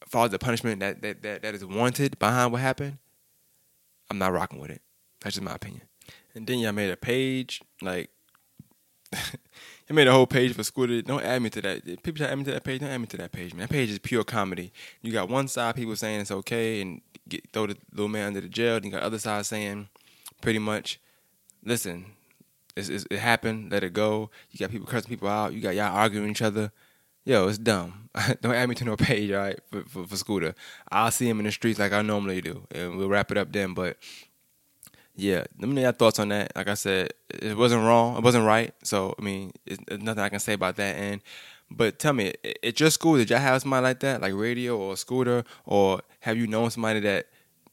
as far as the punishment that, that that that is wanted behind what happened, I'm not rocking with it. That's just my opinion. And then y'all made a page, like you made a whole page for Scooter. Don't add me to that. People try to add me to that page. Don't add me to that page, man. That page is pure comedy. You got one side people saying it's okay and get, throw the little man under the jail. Then you got other side saying pretty much, listen, it's, it's, it happened. Let it go. You got people cursing people out. You got y'all arguing each other. Yo, it's dumb. Don't add me to no page, all right, for, for, for Scooter. I'll see him in the streets like I normally do, and we'll wrap it up then. But yeah, let me know your thoughts on that. Like I said, it wasn't wrong, it wasn't right. So I mean, it's, there's nothing I can say about that. And but tell me, at your school, did y'all have somebody like that, like radio or scooter, or have you known somebody that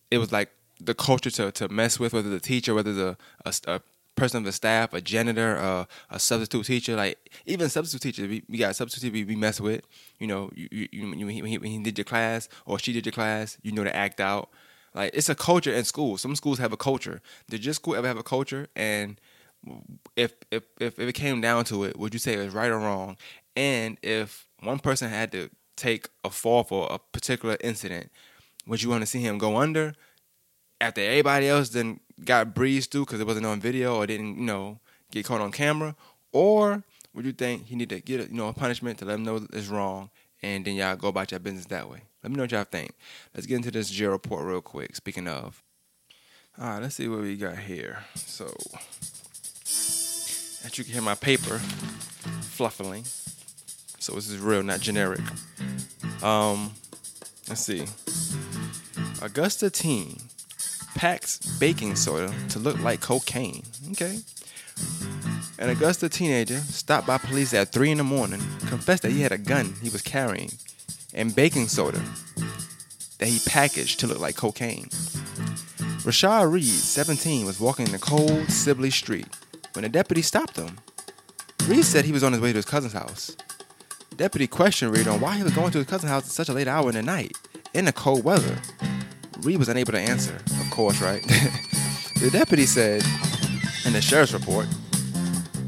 it was like the culture to to mess with, whether the teacher, whether the a, a person of the staff, a janitor, a substitute teacher, like even substitute teachers, we, we got substitute we, we mess with. You know, you, you, you when, he, when he did your class or she did your class, you know to act out. Like it's a culture in school. Some schools have a culture. Did your school ever have a culture? And if if if, if it came down to it, would you say it was right or wrong? And if one person had to take a fall for a particular incident, would you want to see him go under after everybody else then got breezed through because it wasn't on video or didn't you know get caught on camera, or would you think he need to get a, you know a punishment to let him know it's wrong, and then y'all go about your business that way? Let me know what y'all think. Let's get into this J report real quick. Speaking of, all right, let's see what we got here. So, as you can hear my paper fluffling. so this is real, not generic. Um, let's see. Augusta teen packs baking soda to look like cocaine. Okay. An Augusta teenager stopped by police at 3 in the morning, confessed that he had a gun he was carrying and baking soda that he packaged to look like cocaine. Rashad Reed, 17, was walking in the cold Sibley Street when a deputy stopped him. Reed said he was on his way to his cousin's house. Deputy questioned Reed on why he was going to his cousin's house at such a late hour in the night, in the cold weather. Reed was unable to answer, of course, right? the deputy said, in the sheriff's report,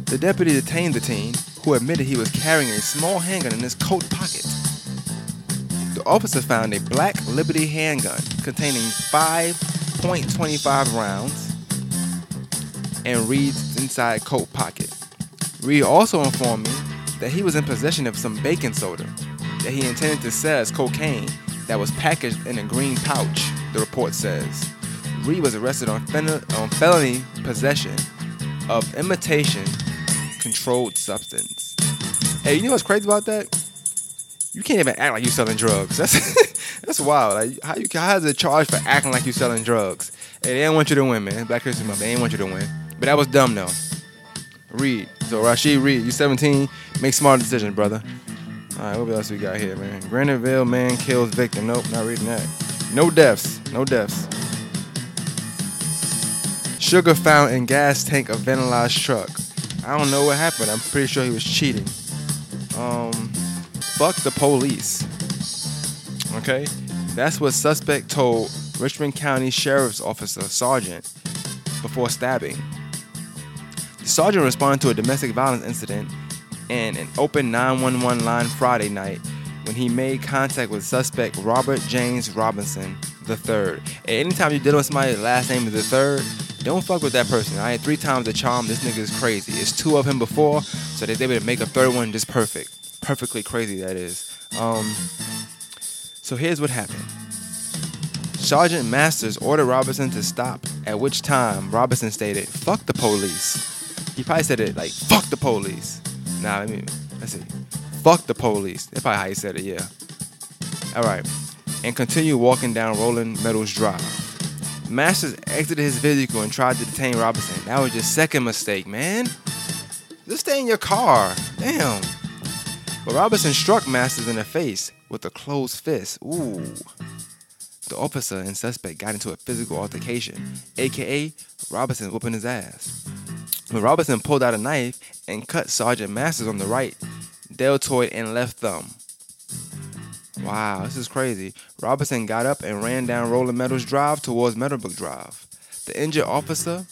the deputy detained the teen, who admitted he was carrying a small handgun in his coat pocket. Officer found a black Liberty handgun containing 5.25 rounds and Reed's inside coat pocket. Reed also informed me that he was in possession of some baking soda that he intended to sell as cocaine that was packaged in a green pouch, the report says. Reed was arrested on, on felony possession of imitation controlled substance. Hey, you know what's crazy about that? You can't even act like you're selling drugs. That's that's wild. Like how you how is it charged for acting like you're selling drugs? Hey, they didn't want you to win, man. Black History Month, they didn't want you to win. But that was dumb though. Reed. So Rashid Reed, you 17, make smart decisions, brother. All right, what else we got here, man? Graniteville man kills victim. Nope, not reading that. No deaths. No deaths. Sugar found in gas tank of vandalized truck. I don't know what happened. I'm pretty sure he was cheating. Um, fuck the police. Okay, that's what suspect told Richmond County Sheriff's Officer Sergeant before stabbing. The sergeant responded to a domestic violence incident and an open 911 line Friday night when he made contact with suspect Robert James Robinson III. And anytime you deal with somebody, last name is the third, don't fuck with that person. I had three times the charm. This nigga is crazy. It's two of him before, so they able to make a third one just perfect. Perfectly crazy, that is. Um, so here's what happened. Sergeant Masters ordered Robinson to stop, at which time Robinson stated, fuck the police. He probably said it like, fuck the police. Nah, let me, let's see. Fuck the police. That's probably how he said it, yeah. All right. And continue walking down Rolling Meadows Drive. Masters exited his vehicle and tried to detain Robinson. That was your second mistake, man. Just stay in your car. Damn. But Robinson struck Masters in the face with a closed fist. Ooh. The officer and suspect got into a physical altercation, aka Robinson whooping his ass. When Robinson pulled out a knife and cut Sergeant Masters on the right deltoid, and left thumb. Wow, this is crazy. Robinson got up and ran down Rolling Meadows Drive towards Meadowbrook Drive. The injured officer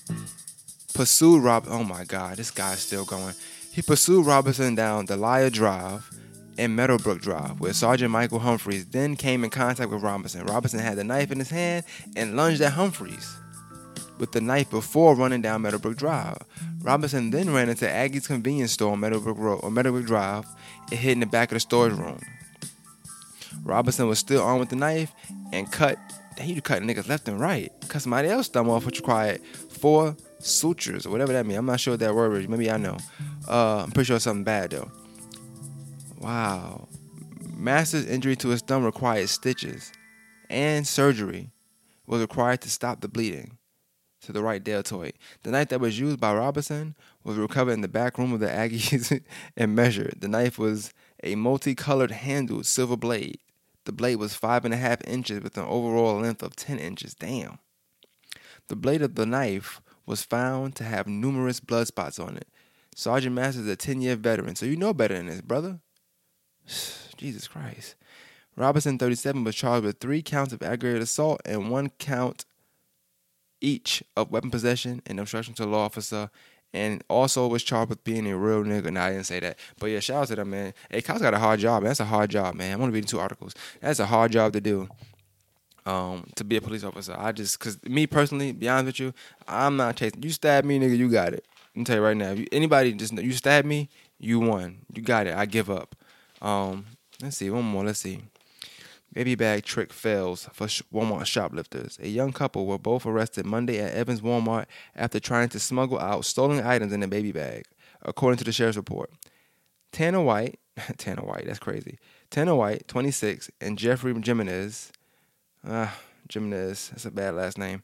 pursued Rob. Oh my God, this guy's still going. He pursued Robinson down Delia Drive and Meadowbrook Drive, where Sergeant Michael Humphreys then came in contact with Robinson. Robinson had the knife in his hand and lunged at Humphreys with the knife before running down Meadowbrook Drive. Robinson then ran into Aggie's convenience store on Meadowbrook Road or Meadowbrook Drive and hid in the back of the storage room. Robinson was still armed with the knife and cut. He cut niggas left and right. Cut somebody else thumb off, which required four sutures or whatever that means. I'm not sure what that word is. Maybe I know. Uh, I'm pretty sure it's something bad though. Wow. Master's injury to his thumb required stitches, and surgery was required to stop the bleeding to the right deltoid. The knife that was used by Robinson was recovered in the back room of the Aggies and measured. The knife was a multicolored handled silver blade. The blade was five and a half inches with an overall length of 10 inches. Damn. The blade of the knife was found to have numerous blood spots on it. Sergeant Masters is a 10 year veteran, so you know better than this, brother. Jesus Christ. Robinson, 37, was charged with three counts of aggravated assault and one count each of weapon possession and obstruction to a law officer, and also was charged with being a real nigga. Now I didn't say that, but yeah, shout out to them, man. Hey, Kyle's got a hard job. Man. That's a hard job, man. I'm only reading two articles. That's a hard job to do. Um, to be a police officer, I just, cause me personally, be honest with you, I'm not chasing. You stab me, nigga, you got it. I'm tell you right now. If you, anybody just you stab me, you won. You got it. I give up. Um, let's see one more. Let's see. Baby bag trick fails for Walmart shoplifters. A young couple were both arrested Monday at Evans Walmart after trying to smuggle out stolen items in a baby bag, according to the sheriff's report. Tanner White, Tanner White, that's crazy. Tanner White, 26, and Jeffrey Jimenez, uh, Jimenez, that's a bad last name,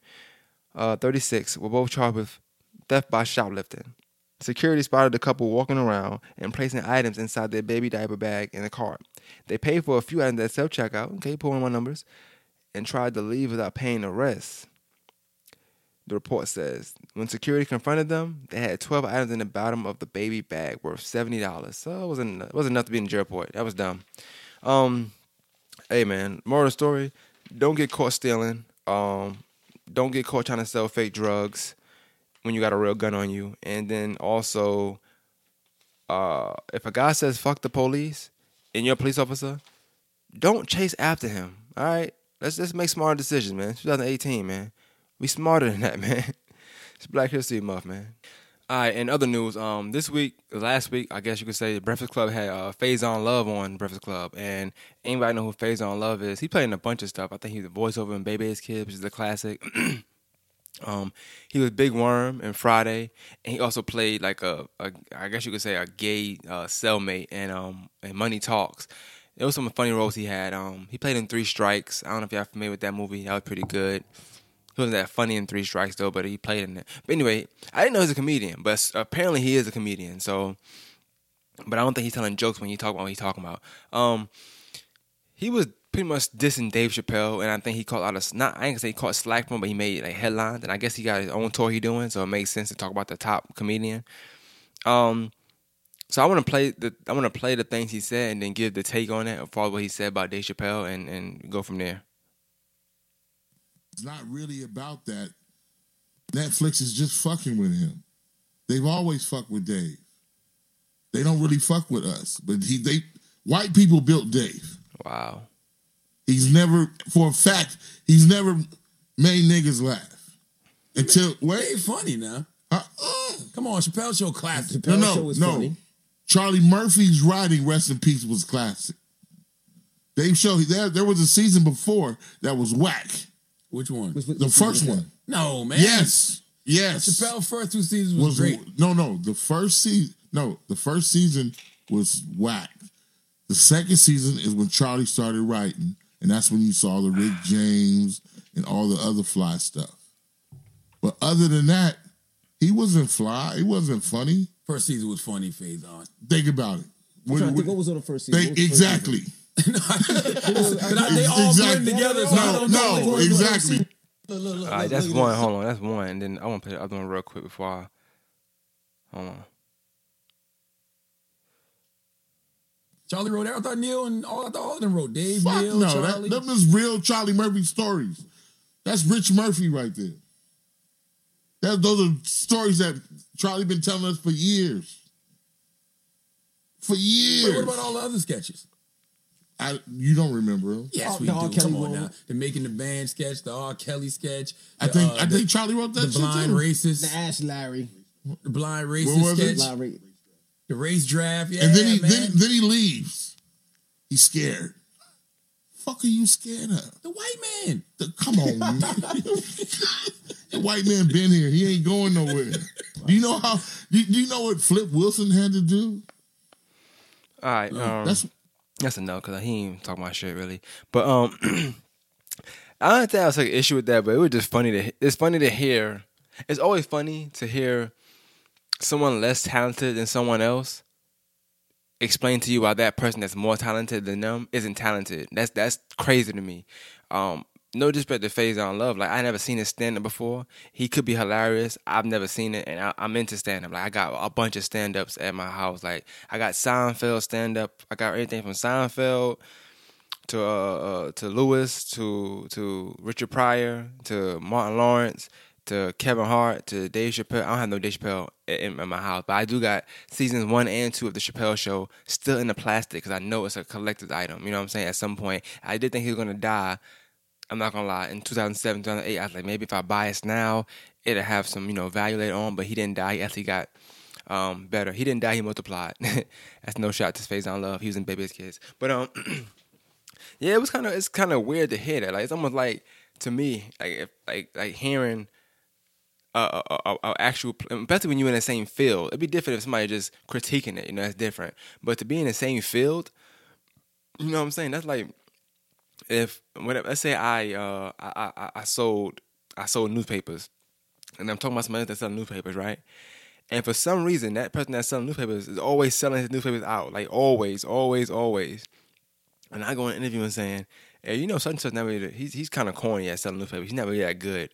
uh, 36, were both charged with theft by shoplifting. Security spotted the couple walking around and placing items inside their baby diaper bag in a cart. They paid for a few items at self checkout, okay, pulling my numbers, and tried to leave without paying the rest. The report says when security confronted them, they had 12 items in the bottom of the baby bag worth $70. So it wasn't, it wasn't enough to be in the jail report. That was dumb. Um, hey, man, moral of the story don't get caught stealing. Um, don't get caught trying to sell fake drugs when you got a real gun on you. And then also, uh, if a guy says fuck the police and you're a police officer, don't chase after him. All right? Let's let's make smarter decisions, man. 2018, man. We smarter than that, man. It's Black History Month, man. All right, in other news, um, this week, last week, I guess you could say, the Breakfast Club had uh, Faizon Love on Breakfast Club, and anybody know who Faizon Love is? He played in a bunch of stuff. I think he's a voiceover in Bebe's Kids, which is a classic. Um, he was Big Worm in Friday, and he also played like a, a I guess you could say a gay uh, cellmate and um and Money Talks. There was some funny roles he had. Um, he played in Three Strikes. I don't know if y'all familiar with that movie. That was pretty good. He wasn't that funny in Three Strikes though, but he played in it. But anyway, I didn't know he was a comedian, but apparently he is a comedian. So, but I don't think he's telling jokes when he talk about what he's talking about. Um, he was pretty much dissing Dave Chappelle, and I think he caught a lot of not. I ain't gonna say he caught slack from, but he made like headlines, and I guess he got his own tour he doing, so it makes sense to talk about the top comedian. Um, so I want to play the I want to play the things he said, and then give the take on it, or follow what he said about Dave Chappelle, and and go from there. It's not really about that. Netflix is just fucking with him. they've always fucked with Dave. They don't really fuck with us, but he they white people built Dave. Wow. He's never, for a fact, he's never made niggas laugh until Ain't wait. funny now. Uh, Come on, Chappelle Show classic. no, Chappelle no, Show was no. funny. Charlie Murphy's writing, rest in peace, was classic. Dave Show there. There was a season before that was whack. Which one? Which- which- The which- first which- one. No, man. Yes, yes. Chappelle first two seasons was, was great. no, no. The first season, no, the first season was whack. The second season is when Charlie started writing, and that's when you saw the Rick James and all the other fly stuff. But other than that, he wasn't fly. He wasn't funny. First season was funny, Faizon. Think about it. I'm to think what was on the first season. they- What was the first exactly. But they all blend Exactly. together. So I No, don't know. no, exactly. Look, look, look, All right, that's one. Hold on, that's one. And then I want to play the other one real quick before I. Hold on. Charlie wrote that. I thought Neal and all, I thought all of them wrote. Dave, Fuck Neal, no, Charlie. that, them is real Charlie Murphy stories. That's Rich Murphy right there. That those are stories that Charlie been telling us for years. For Wait, years. what about all the other sketches? I, you don't remember them? Yes, Oh, we the do. R. Kelly Come on now. The making the band sketch, the R. Kelly sketch. I think uh, I the, think Charlie wrote that the shit blind too. racist, The Ash Larry. the blind What racist was it? sketch, Larry. the race draft. Yeah, and then he man. then, then he leaves. He's scared. Fuck are you scared of? the white man. The- come on, man. the white man been here. He ain't going nowhere. Do you know how? Do you, do you know what Flip Wilson had to do? All right. Um, That's That's a no because he ain't talking about shit really. But um, I don't think I was like an issue with that, but it was just funny to. It's funny to hear. It's always funny to hear someone less talented than someone else explain to you why that person that's more talented than them isn't talented. That's that's crazy to me. Um, no disrespect to Faizon Love. Like I never seen his stand up before. He could be hilarious. I've never seen it, and I, I'm into stand up. Like I got a bunch of stand ups at my house. Like I got Seinfeld stand up. I got everything from Seinfeld to uh, uh, to Lewis to to Richard Pryor to Martin Lawrence to Kevin Hart to Dave Chappelle. I don't have no Dave Chappelle in, in my house, but I do got seasons one and two of the Chappelle Show still in the plastic because I know it's a collector's item. You know what I'm saying? At some point, I did think he was gonna die. I'm not gonna lie. In 2007, 2008, I was like, maybe if I buy it now, it'll have some, you know, value later on. But he didn't die. He actually got um, better. He didn't die. He multiplied. That's no shot to Faizon Love. He was in Bebe's Kids. But um, yeah, it was kind of it's kind of weird to hear that. Like it's almost like to me, like if like like hearing a, a, a, a actual, especially when you're in the same field. It'd be different if somebody just critiquing it. You know, that's different. But to be in the same field, you know what I'm saying? That's like if. Let's say I uh I I, I sold I sold newspapers, and I'm talking about somebody that's selling newspapers, right? And for some reason, that person that's selling newspapers is always selling his newspapers out, like always, always, always. And I go in an interview and saying, "Hey, you know, such and such not really. He's he's kind of corny at selling newspapers. He's not really that good.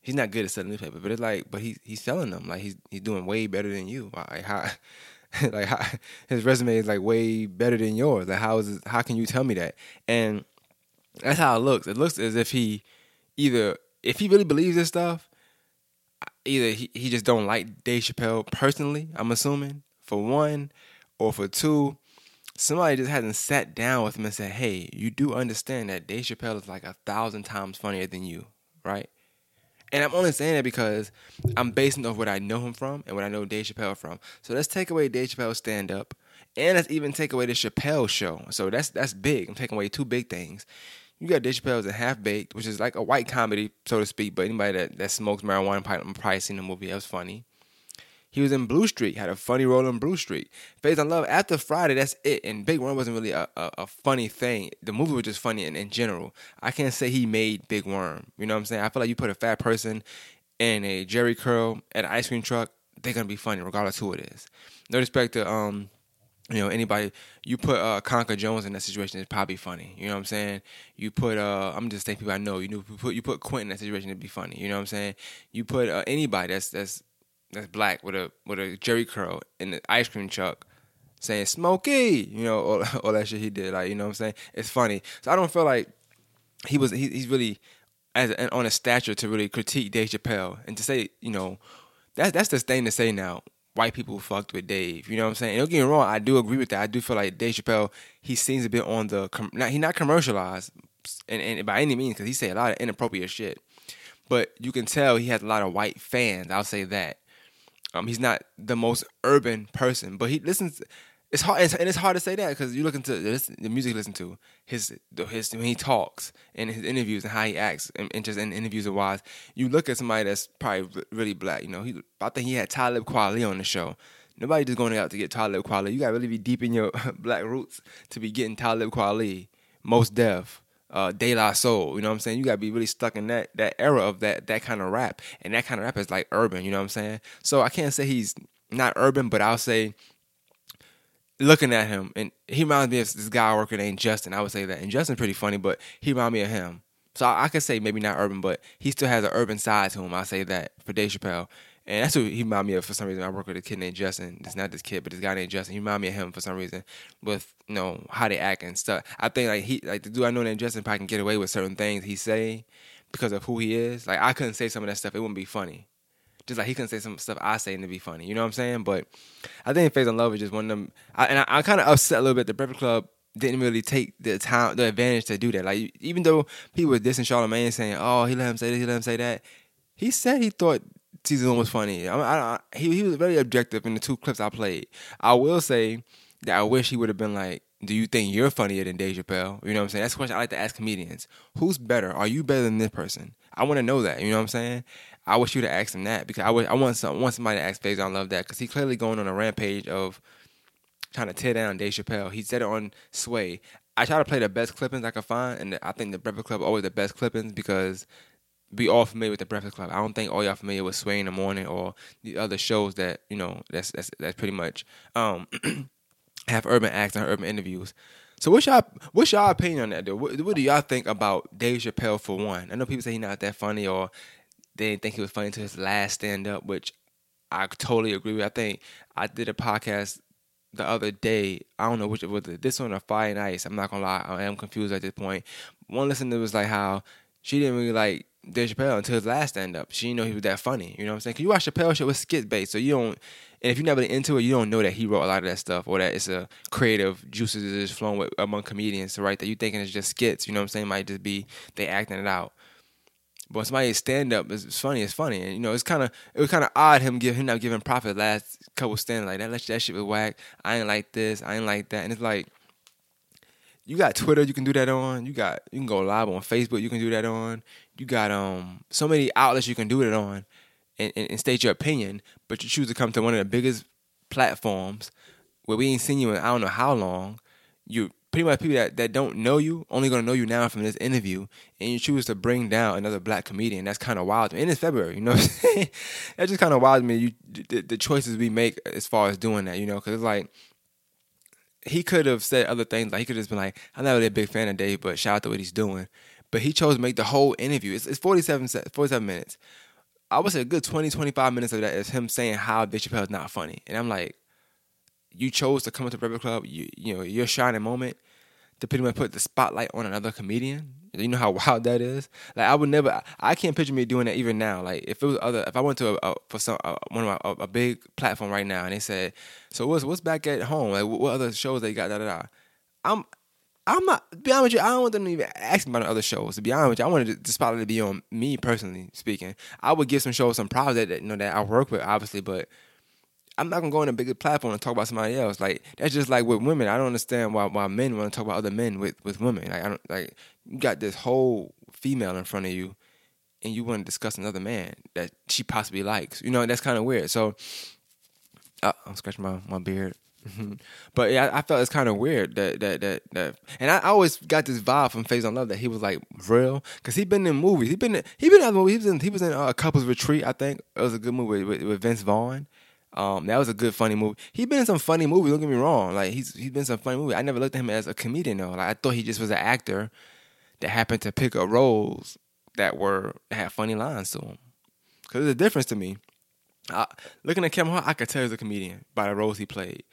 He's not good at selling newspapers. But it's like, but he's he's selling them. Like he's he's doing way better than you. Like how, like how, his resume is like way better than yours. Like how is how can you tell me that? And that's how it looks. It looks as if he either if he really believes this stuff, either he, he just don't like Dave Chappelle personally, I'm assuming, for one, or for two, somebody just hasn't sat down with him and said, Hey, you do understand that Dave Chappelle is like a thousand times funnier than you, right? And I'm only saying that because I'm basing off what I know him from and what I know Dave Chappelle from. So let's take away Dave Chappelle's stand up, and let's even take away the Chappelle show. So that's that's big. I'm taking away two big things. You got Dave Chappelle's and Half Baked, which is like a white comedy, so to speak. But anybody that, that smokes marijuana probably, probably seen the movie. That was funny. He was in Blue Streak, had a funny role in Blue Streak. Phase on Love, after Friday, that's it. And Big Worm wasn't really a, a, a funny thing. The movie was just funny in, in general. I can't say he made Big Worm. You know what I'm saying? I feel like you put a fat person in a Jheri curl at an ice cream truck, they're gonna be funny regardless who it is. No respect to um, you know, anybody you put uh Conker Jones in that situation, it's probably funny. You know what I'm saying? You put uh I'm just saying people I know, you know, you put you put Quentin in that situation, it'd be funny. You know what I'm saying? You put uh, anybody that's that's that's black with a with a Jheri curl in the ice cream truck saying Smokey, you know, all, all that shit he did. Like, you know what I'm saying? It's funny. So I don't feel like he was he, he's really as on a stature to really critique Dave Chappelle and to say, you know, that's that's the thing to say now. White people fucked with Dave. You know what I'm saying? And don't get me wrong, I do agree with that. I do feel like Dave Chappelle, he seems a bit on the com- not he not commercialized, and, and by any means, because he say a lot of inappropriate shit. But you can tell he has a lot of white fans. I'll say that. Um, he's not the most urban person, but he listens. It's hard, it's, and it's hard to say that because you look into this, the music you listen to, his his when he talks and his interviews and how he acts, and, and just in interviews and wise. You look at somebody that's probably really black. You know, he I think he had Talib Kweli on the show. Nobody just going out to get Talib Kweli. You got to really be deep in your black roots to be getting Talib Kweli, Mos Def, uh, De La Soul. You know what I'm saying? You got to be really stuck in that that era of that that kind of rap, and that kind of rap is like urban. You know what I'm saying? So I can't say he's not urban, but I'll say looking at him, and he reminds me of this guy working named Justin. I would say that, and Justin's pretty funny, but he reminds me of him. So I, I could say maybe not urban, but he still has an urban side to him. I say that for Dave Chappelle, and that's who he reminds me of for some reason. I work with a kid named Justin. It's not this kid, but this guy named Justin. He reminds me of him for some reason with you know how they act and stuff. I think like he like the dude I know named Justin probably can get away with certain things he say because of who he is. Like I couldn't say some of that stuff; it wouldn't be funny. Just like he couldn't say some stuff I say and to be funny. You know what I'm saying? But I think Faizon Love is just one of them. I, and I, I'm kind of upset a little bit. The Breakfast Club didn't really take the time, the advantage to do that. Like even though people were dissing Charlamagne saying, "Oh, he let him say this, he let him say that," he said he thought season one was funny. I, I, I, he he was very objective in the two clips I played. I will say that I wish he would have been like, "Do you think you're funnier than Dave Chappelle?" You know what I'm saying? That's a question I like to ask comedians. Who's better? Are you better than this person? I want to know that. You know what I'm saying? I wish you'd have asked him that because I, would, I want some, want somebody to ask Faizon Love that because he clearly going on a rampage of trying to tear down Dave Chappelle. He said it on Sway. I try to play the best clippings I can find, and I think the Breakfast Club always the best clippings because we all familiar with the Breakfast Club. I don't think all y'all familiar with Sway in the Morning or the other shows that you know that's that's that's pretty much um, have urban acts and urban interviews. So what's y'all what's y'all opinion on that? Though? What, what do y'all think about Dave Chappelle for one? I know people say he's not that funny or they didn't think he was funny until his last stand up, which I totally agree with. I think I did a podcast the other day. I don't know which was this one or Fire and Ice. I'm not gonna lie, I am confused at this point. One listener was like how she didn't really like Dave Chappelle until his last stand up. She didn't know he was that funny. You know what I'm saying? Cause you watch Chappelle show with skit based, so you don't. And if you're never into it, you don't know that he wrote a lot of that stuff or that it's a creative juices is flowing with, among comedians to write that. You thinking it's just skits. You know what I'm saying? Might just be they acting it out. But when somebody stand up is funny, it's funny. And you know, it's kinda it was kinda odd him give him not giving profit last couple stand like that. That shit was whack. I ain't like this, I ain't like that. And it's like you got Twitter you can do that on. You got you can go live on Facebook, you can do that on. You got um so many outlets you can do it on and, and, and state your opinion, but you choose to come to one of the biggest platforms where we ain't seen you in I don't know how long. You pretty much people that, that don't know you only gonna know you now from this interview, and you choose to bring down another black comedian. That's kind of wild. And it's February, you know. What I'm saying? that just kind of wild to me. You the, the choices we make as far as doing that, you know, because it's like he could have said other things. Like he could have just been like, "I'm not really a big fan of Dave, but shout out to what he's doing." But he chose to make the whole interview. It's, it's 47, 47 minutes. I would say a good 20, 25 minutes of that is him saying how Dave Chappelle is not funny. And I'm like, you chose to come into Rebel Club, you you know, your shining moment to pretty much put the spotlight on another comedian. You know how wild that is. Like I would never, I can't picture me doing that even now. Like if it was other, if I went to a, a for some a, one of my a, a big platform right now and they said, so what's what's back at home? Like what, what other shows they got? Da da da. I'm. I'm not. Be honest with you, I don't want them to even ask me about the other shows. To be honest with you, I wanted the spotlight to be on me personally speaking. I would give some shows some props that, that you know that I work with, obviously, but I'm not gonna go on a bigger platform and talk about somebody else. Like that's just like with women. I don't understand why why men want to talk about other men with with women. Like I don't like you got this whole female in front of you, and you want to discuss another man that she possibly likes. You know that's kind of weird. So uh, I'm scratching my my beard. but yeah, I, I felt it's kind of weird that that that that, and I, always got this vibe from Faizon Love that he was like real because he been in movies. He been he been in other movies. He was in he was in uh, Couples Retreat. I think it was a good movie with, with Vince Vaughn. Um, that was a good funny movie. He been in some funny movies. Don't get me wrong. Like he's he's been some funny movies. I never looked at him as a comedian though. Like I thought he just was an actor that happened to pick up roles that were had funny lines to him. Cause there's a difference to me. I, looking at Kevin Hart, I could tell he's a comedian by the roles he played.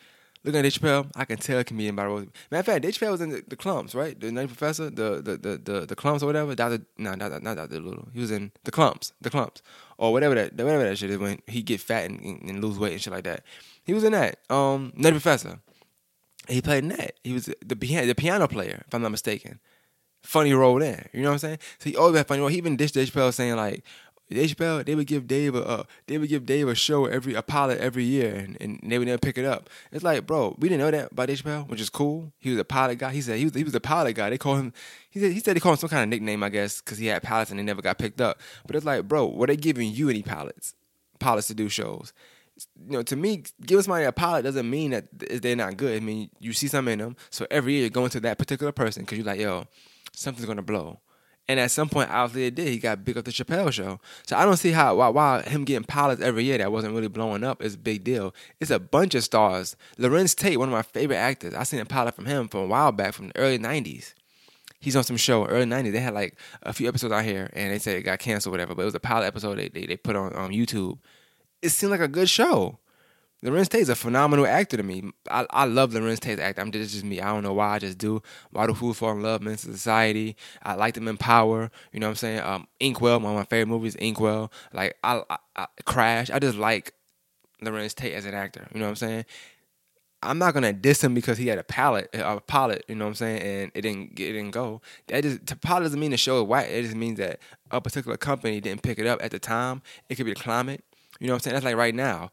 Looking at Dave Chappelle, I can tell a comedian by the way. Matter of fact, Dave Chappelle was in the, the Klumps, right? The name professor, the the the the, the Klumps or whatever. Doctor, no, not not Doctor Little. He was in the Klumps, the Klumps, or whatever that whatever that shit is when he get fat and, and lose weight and shit like that. He was in that. Um, Nutty Professor. He played in that. He was the piano, the piano player, if I'm not mistaken. Funny role there. You know what I'm saying? So he always had funny role. He even dished Dave Chappelle saying like, Chappelle, they would give Dave a uh, they would give Dave a show every a pilot every year, and, and they would never pick it up. It's like, bro, we didn't know that about Dave Chappelle, which is cool. He was a pilot guy. He said he was he was a pilot guy. They call him. He said he said they called him some kind of nickname, I guess, because he had pilots and they never got picked up. But it's like, bro, were they giving you any pilots, pilots to do shows? You know, to me, giving somebody a pilot doesn't mean that they're not good. I mean, you see something in them. So every year you're going to that particular person because you're like, yo, something's gonna blow. And at some point, obviously it did. He got big up the Chappelle show. So I don't see how why, why him getting pilots every year that wasn't really blowing up is a big deal. It's a bunch of stars. Larenz Tate, one of my favorite actors. I seen a pilot from him from a while back from the early '90s. He's on some show early '90s. They had like a few episodes out here, and they said it got canceled, whatever. But it was a pilot episode they they, they put on um, YouTube. It seemed like a good show. Larenz Tate's a phenomenal actor to me. I, I love Larenz Tate's acting. I'm just, just me. I don't know why. I just do. Why do Fools Fall in Love, Men's Society? I like them in Power. You know what I'm saying? Um, Inkwell, one of my favorite movies, Inkwell. Like I, I, I Crash. I just like Larenz Tate as an actor. You know what I'm saying? I'm not gonna diss him because he had a palette, a pilot, you know what I'm saying, and it didn't it didn't go. That just to pilot doesn't mean the show is white. It just means that a particular company didn't pick it up at the time. It could be the climate. You know what I'm saying? That's like right now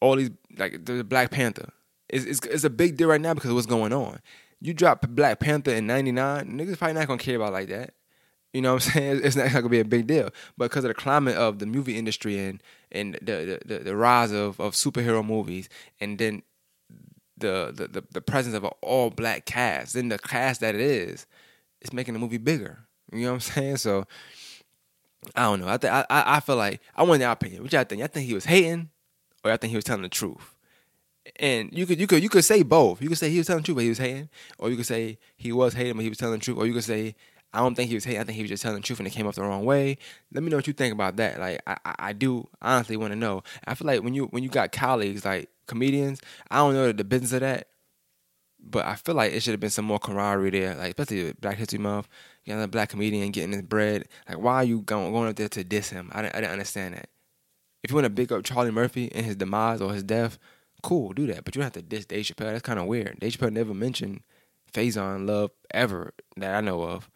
all these like the Black Panther. It's, it's, it's a big deal right now because of what's going on. You drop Black Panther in '99, niggas probably not gonna care about like that. You know what I'm saying? It's not gonna be a big deal, but because of the climate of the movie industry and and the the, the, the rise of, of superhero movies, and then the, the the the presence of an all black cast, then the cast that it is, it's making the movie bigger. You know what I'm saying? So I don't know. I think I I feel like I want your opinion. What y'all think? I think he was hating or I think he was telling the truth. And you could you could you could say both. You could say he was telling the truth, but he was hating, or you could say he was hating, but he was telling the truth, or you could say I don't think he was hating. I think he was just telling the truth, and it came off the wrong way. Let me know what you think about that. Like I, I, I do honestly want to know. I feel like when you when you got colleagues like comedians, I don't know the business of that, but I feel like it should have been some more camaraderie there. Like especially Black History Month, you got a black comedian getting his bread. Like why are you going going up there to diss him? I didn't, I didn't understand that. If you want to big up Charlie Murphy and his demise or his death, cool, do that. But you don't have to diss Dave Chappelle. That's kind of weird. Dave Chappelle never mentioned Faizon Love ever that I know of.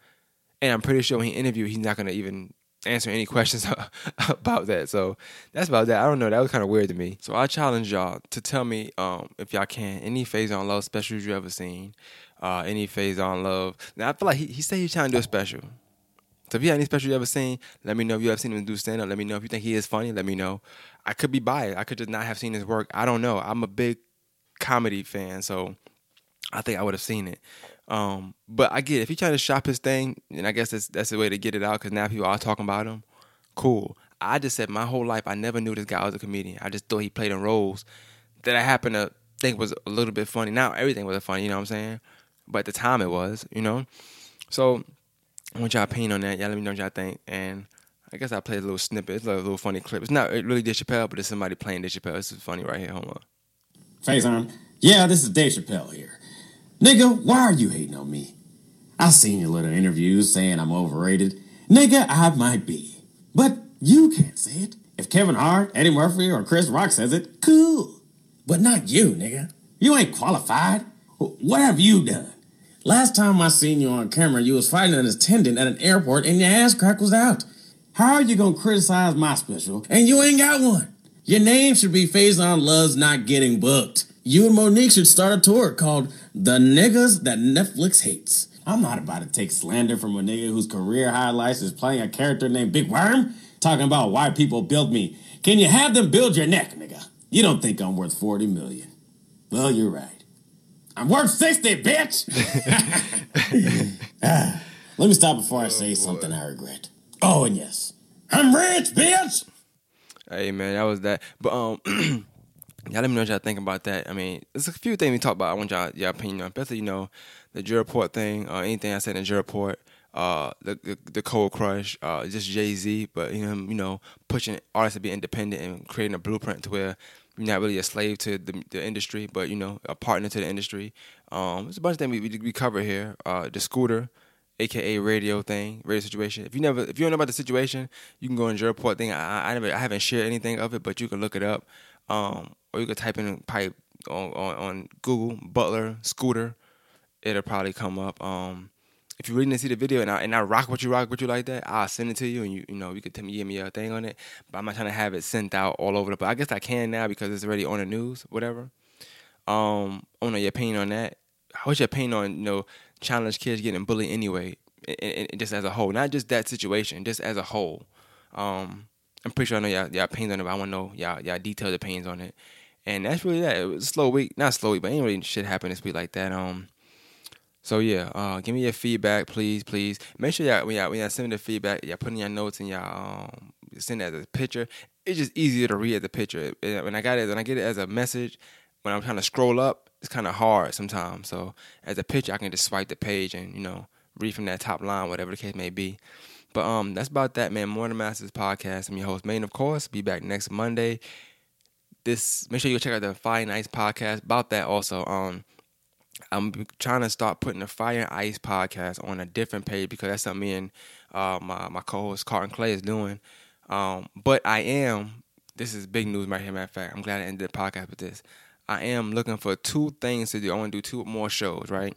And I'm pretty sure when he interviewed, he's not going to even answer any questions about that. So that's about that. I don't know. That was kind of weird to me. So I challenge y'all to tell me, um, if y'all can, any Faizon Love specials you ever seen. Uh, any Faizon Love. Now I feel like he, he said he's trying to do a special. So if you have any special you ever seen, let me know. If you have seen him do stand up, let me know. If you think he is funny, let me know. I could be biased. I could just not have seen his work. I don't know. I'm a big comedy fan, so I think I would have seen it. Um, but I get it. if he trying to shop his thing, and I guess that's that's the way to get it out because now people are talking about him. Cool. I just said my whole life I never knew this guy was a comedian. I just thought he played in roles that I happen to think was a little bit funny. Now everything was funny, you know what I'm saying? But at the time it was, you know. So I want y'all opinion on that. Y'all let me know what y'all think. And I guess I played a little snippet. It's like a little funny clip. It's not really Dave Chappelle, but it's somebody playing Dave Chappelle. This is funny right here. Hold on. Faizon, yeah, this is Dave Chappelle here. Nigga, why are you hating on me? I seen your little interviews saying I'm overrated. Nigga, I might be. But you can't say it. If Kevin Hart, Eddie Murphy, or Chris Rock says it, cool. But not you, nigga. You ain't qualified. What have you done? Last time I seen you on camera, you was fighting an attendant at an airport and your ass crack was out. How are you gonna criticize my special and you ain't got one? Your name should be Faizon Loves Not Getting Booked. You and Mo'Nique should start a tour called The Niggas That Netflix Hates. I'm not about to take slander from a nigga whose career highlights is playing a character named Big Worm, talking about why people built me. Can you have them build your neck, nigga? You don't think I'm worth 40 million. Well, you're right. I'm worth 60, bitch! Ah, let me stop before I say something I regret. Oh, and yes, I'm rich, bitch! Hey man, that was that. But um, y'all let me know what y'all think about that. I mean, there's a few things we talk about. I want y'all your opinion on, especially you know the J report thing or anything I said in the J report. uh, the, the the Cold Crush, uh, just Jay Z, but you know, you know, pushing artists to be independent and creating a blueprint to where not really a slave to the, the industry, but you know, a partner to the industry. Um, there's a bunch of things we we, we cover here. Uh, the scooter, aka radio thing, radio situation. If you never, if you don't know about the situation, you can go your report thing. I, I never, I haven't shared anything of it, but you can look it up, um, or you can type in pipe on, on on Google Butler scooter. It'll probably come up. Um, if you really didn't see the video and I and I rock what you rock what you like that, I'll send it to you and you you know you could tell me give me a thing on it. But I'm not trying to have it sent out all over the. But I guess I can now because it's already on the news, whatever. Um, I don't know your opinion on that. What's your opinion on you know challenge kids getting bullied anyway, and, and just as a whole, not just that situation, just as a whole. Um, I'm pretty sure I know y'all, y'all opinions on it, but I want to know y'all, y'all detailed opinions on it. And that's really that. It was a slow week, not slow week, but ain't really shit happen this week like that. Um, so yeah, uh, give me your feedback, please, please. Make sure y'all when y'all when y'all send me the feedback, y'all put in your notes and y'all um, send it as a picture. It's just easier to read the picture. When I got it, when I get it as a message, when I'm trying to scroll up, it's kind of hard sometimes. So as a picture, I can just swipe the page and you know read from that top line, whatever the case may be. But um, that's about that, man. Morning Masters podcast. I'm your host, Maine, of course. Be back next Monday. This make sure you check out the and Ice podcast. About that also. Um, I'm trying to start putting the Fire and Ice podcast on a different page because that's something me and uh, my my co-host Carton Clay is doing. Um, but I am. This is big news right here. Matter of fact, I'm glad I ended the podcast with this. I am looking for two things to do. I want to do two more shows, right?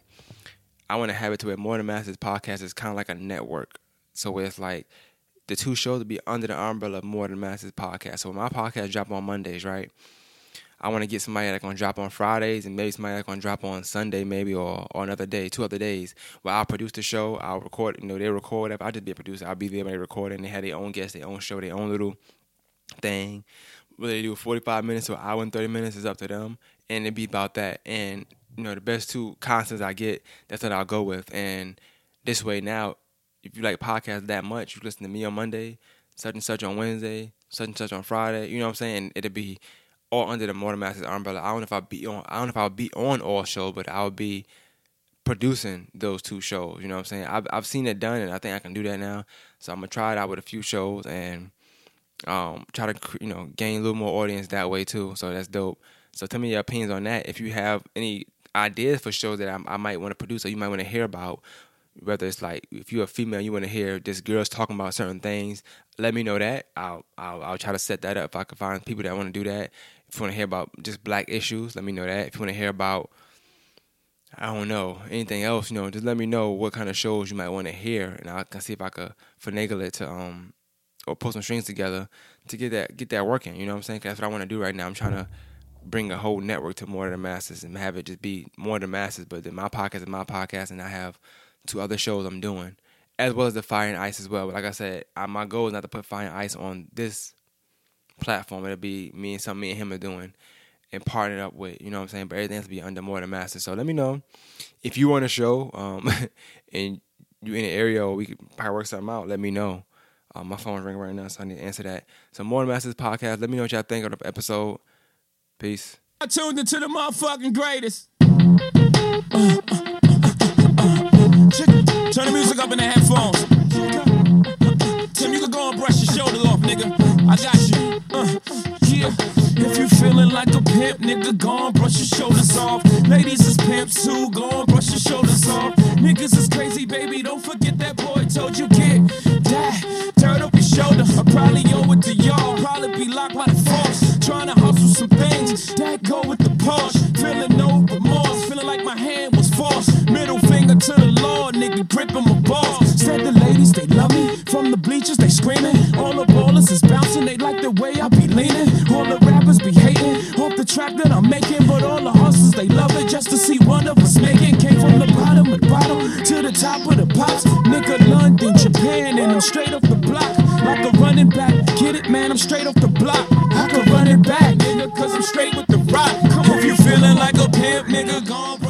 I want to have it to where More Than Masters podcast is kind of like a network. So it's like the two shows to be under the umbrella of More Than Masters podcast. So my podcast drop on Mondays, right? I want to get somebody that's gonna drop on Fridays and maybe somebody that's gonna drop on Sunday, maybe or, or another day, two other days. Where I'll produce the show, I'll record, you know, they record. If I just be a producer, I'll be there when they record and they have their own guests, their own show, their own little thing. Whether they do 45 minutes or hour and 30 minutes is up to them, and it be about that. And you know, the best two constants I get, that's what I'll go with. And this way now, if you like podcasts that much, you listen to me on Monday, such and such on Wednesday, such and such on Friday. You know what I'm saying? It'll be all under the More Than Masters umbrella. I don't know if I'll be on. I don't know if I'll be on all shows, but I'll be producing those two shows. You know what I'm saying? I've I've seen it done, and I think I can do that now. So I'm gonna try it out with a few shows and um, try to you know gain a little more audience that way too. So that's dope. So tell me your opinions on that. If you have any ideas for shows that I, I might want to produce or you might want to hear about, whether it's like if you're a female, you want to hear this girls talking about certain things. Let me know that. I'll I'll, I'll try to set that up if I can find people that want to do that. If you want to hear about just black issues, let me know that. If you want to hear about I don't know anything else, you know, just let me know what kind of shows you might want to hear, and I can see if I could finagle it to um or pull some strings together to get that get that working. You know what I'm saying? that's what I want to do right now. I'm trying to bring a whole network to more than masters and have it just be more than masters. But then my podcast is my podcast, and I have two other shows I'm doing, as well as the Fire and Ice as well. But like I said, I, my goal is not to put Fire and Ice on this platform. It'll be me and something me and him are doing and partnered up with, you know what I'm saying? But everything has to be under more than master. So let me know if you want a show um, and you in the area or we could probably work something out, let me know. Um, my phone's ringing right now, so I need to answer that. So more than masters podcast. Let me know what y'all think of the episode. Peace. I tuned into the motherfucking greatest. Turn the music up in the headphones. Tim, you can go and brush your shoulders off, nigga. I got you. Uh, yeah. If you feeling like a pimp, nigga, go and brush your shoulders off. Ladies is pimps too, go and brush your shoulders off. Niggas is crazy, baby. Don't forget that boy told you get that dirt up your shoulder. I probably owe it to y'all. Probably be locked by the force. Trying to hustle some things that go with the Porsche. Feeling no remorse. Feeling like my hand finger to the Lord, nigga, gripping my balls. Said the ladies, they love me. From the bleachers, they screaming. All the ballers is bouncing. They like the way I be leaning. All the rappers be hating. Off the track that I'm making. But all the hustlers, they love it just to see one of us making. Came from the bottom of the bottom to the top of the pops. Nigga, London, Japan, and I'm straight off the block. Like a running back. Get it, man, I'm straight off the block. I could run it back, nigga, cause I'm straight with the rock. Come on, if you feeling like a pimp, nigga, go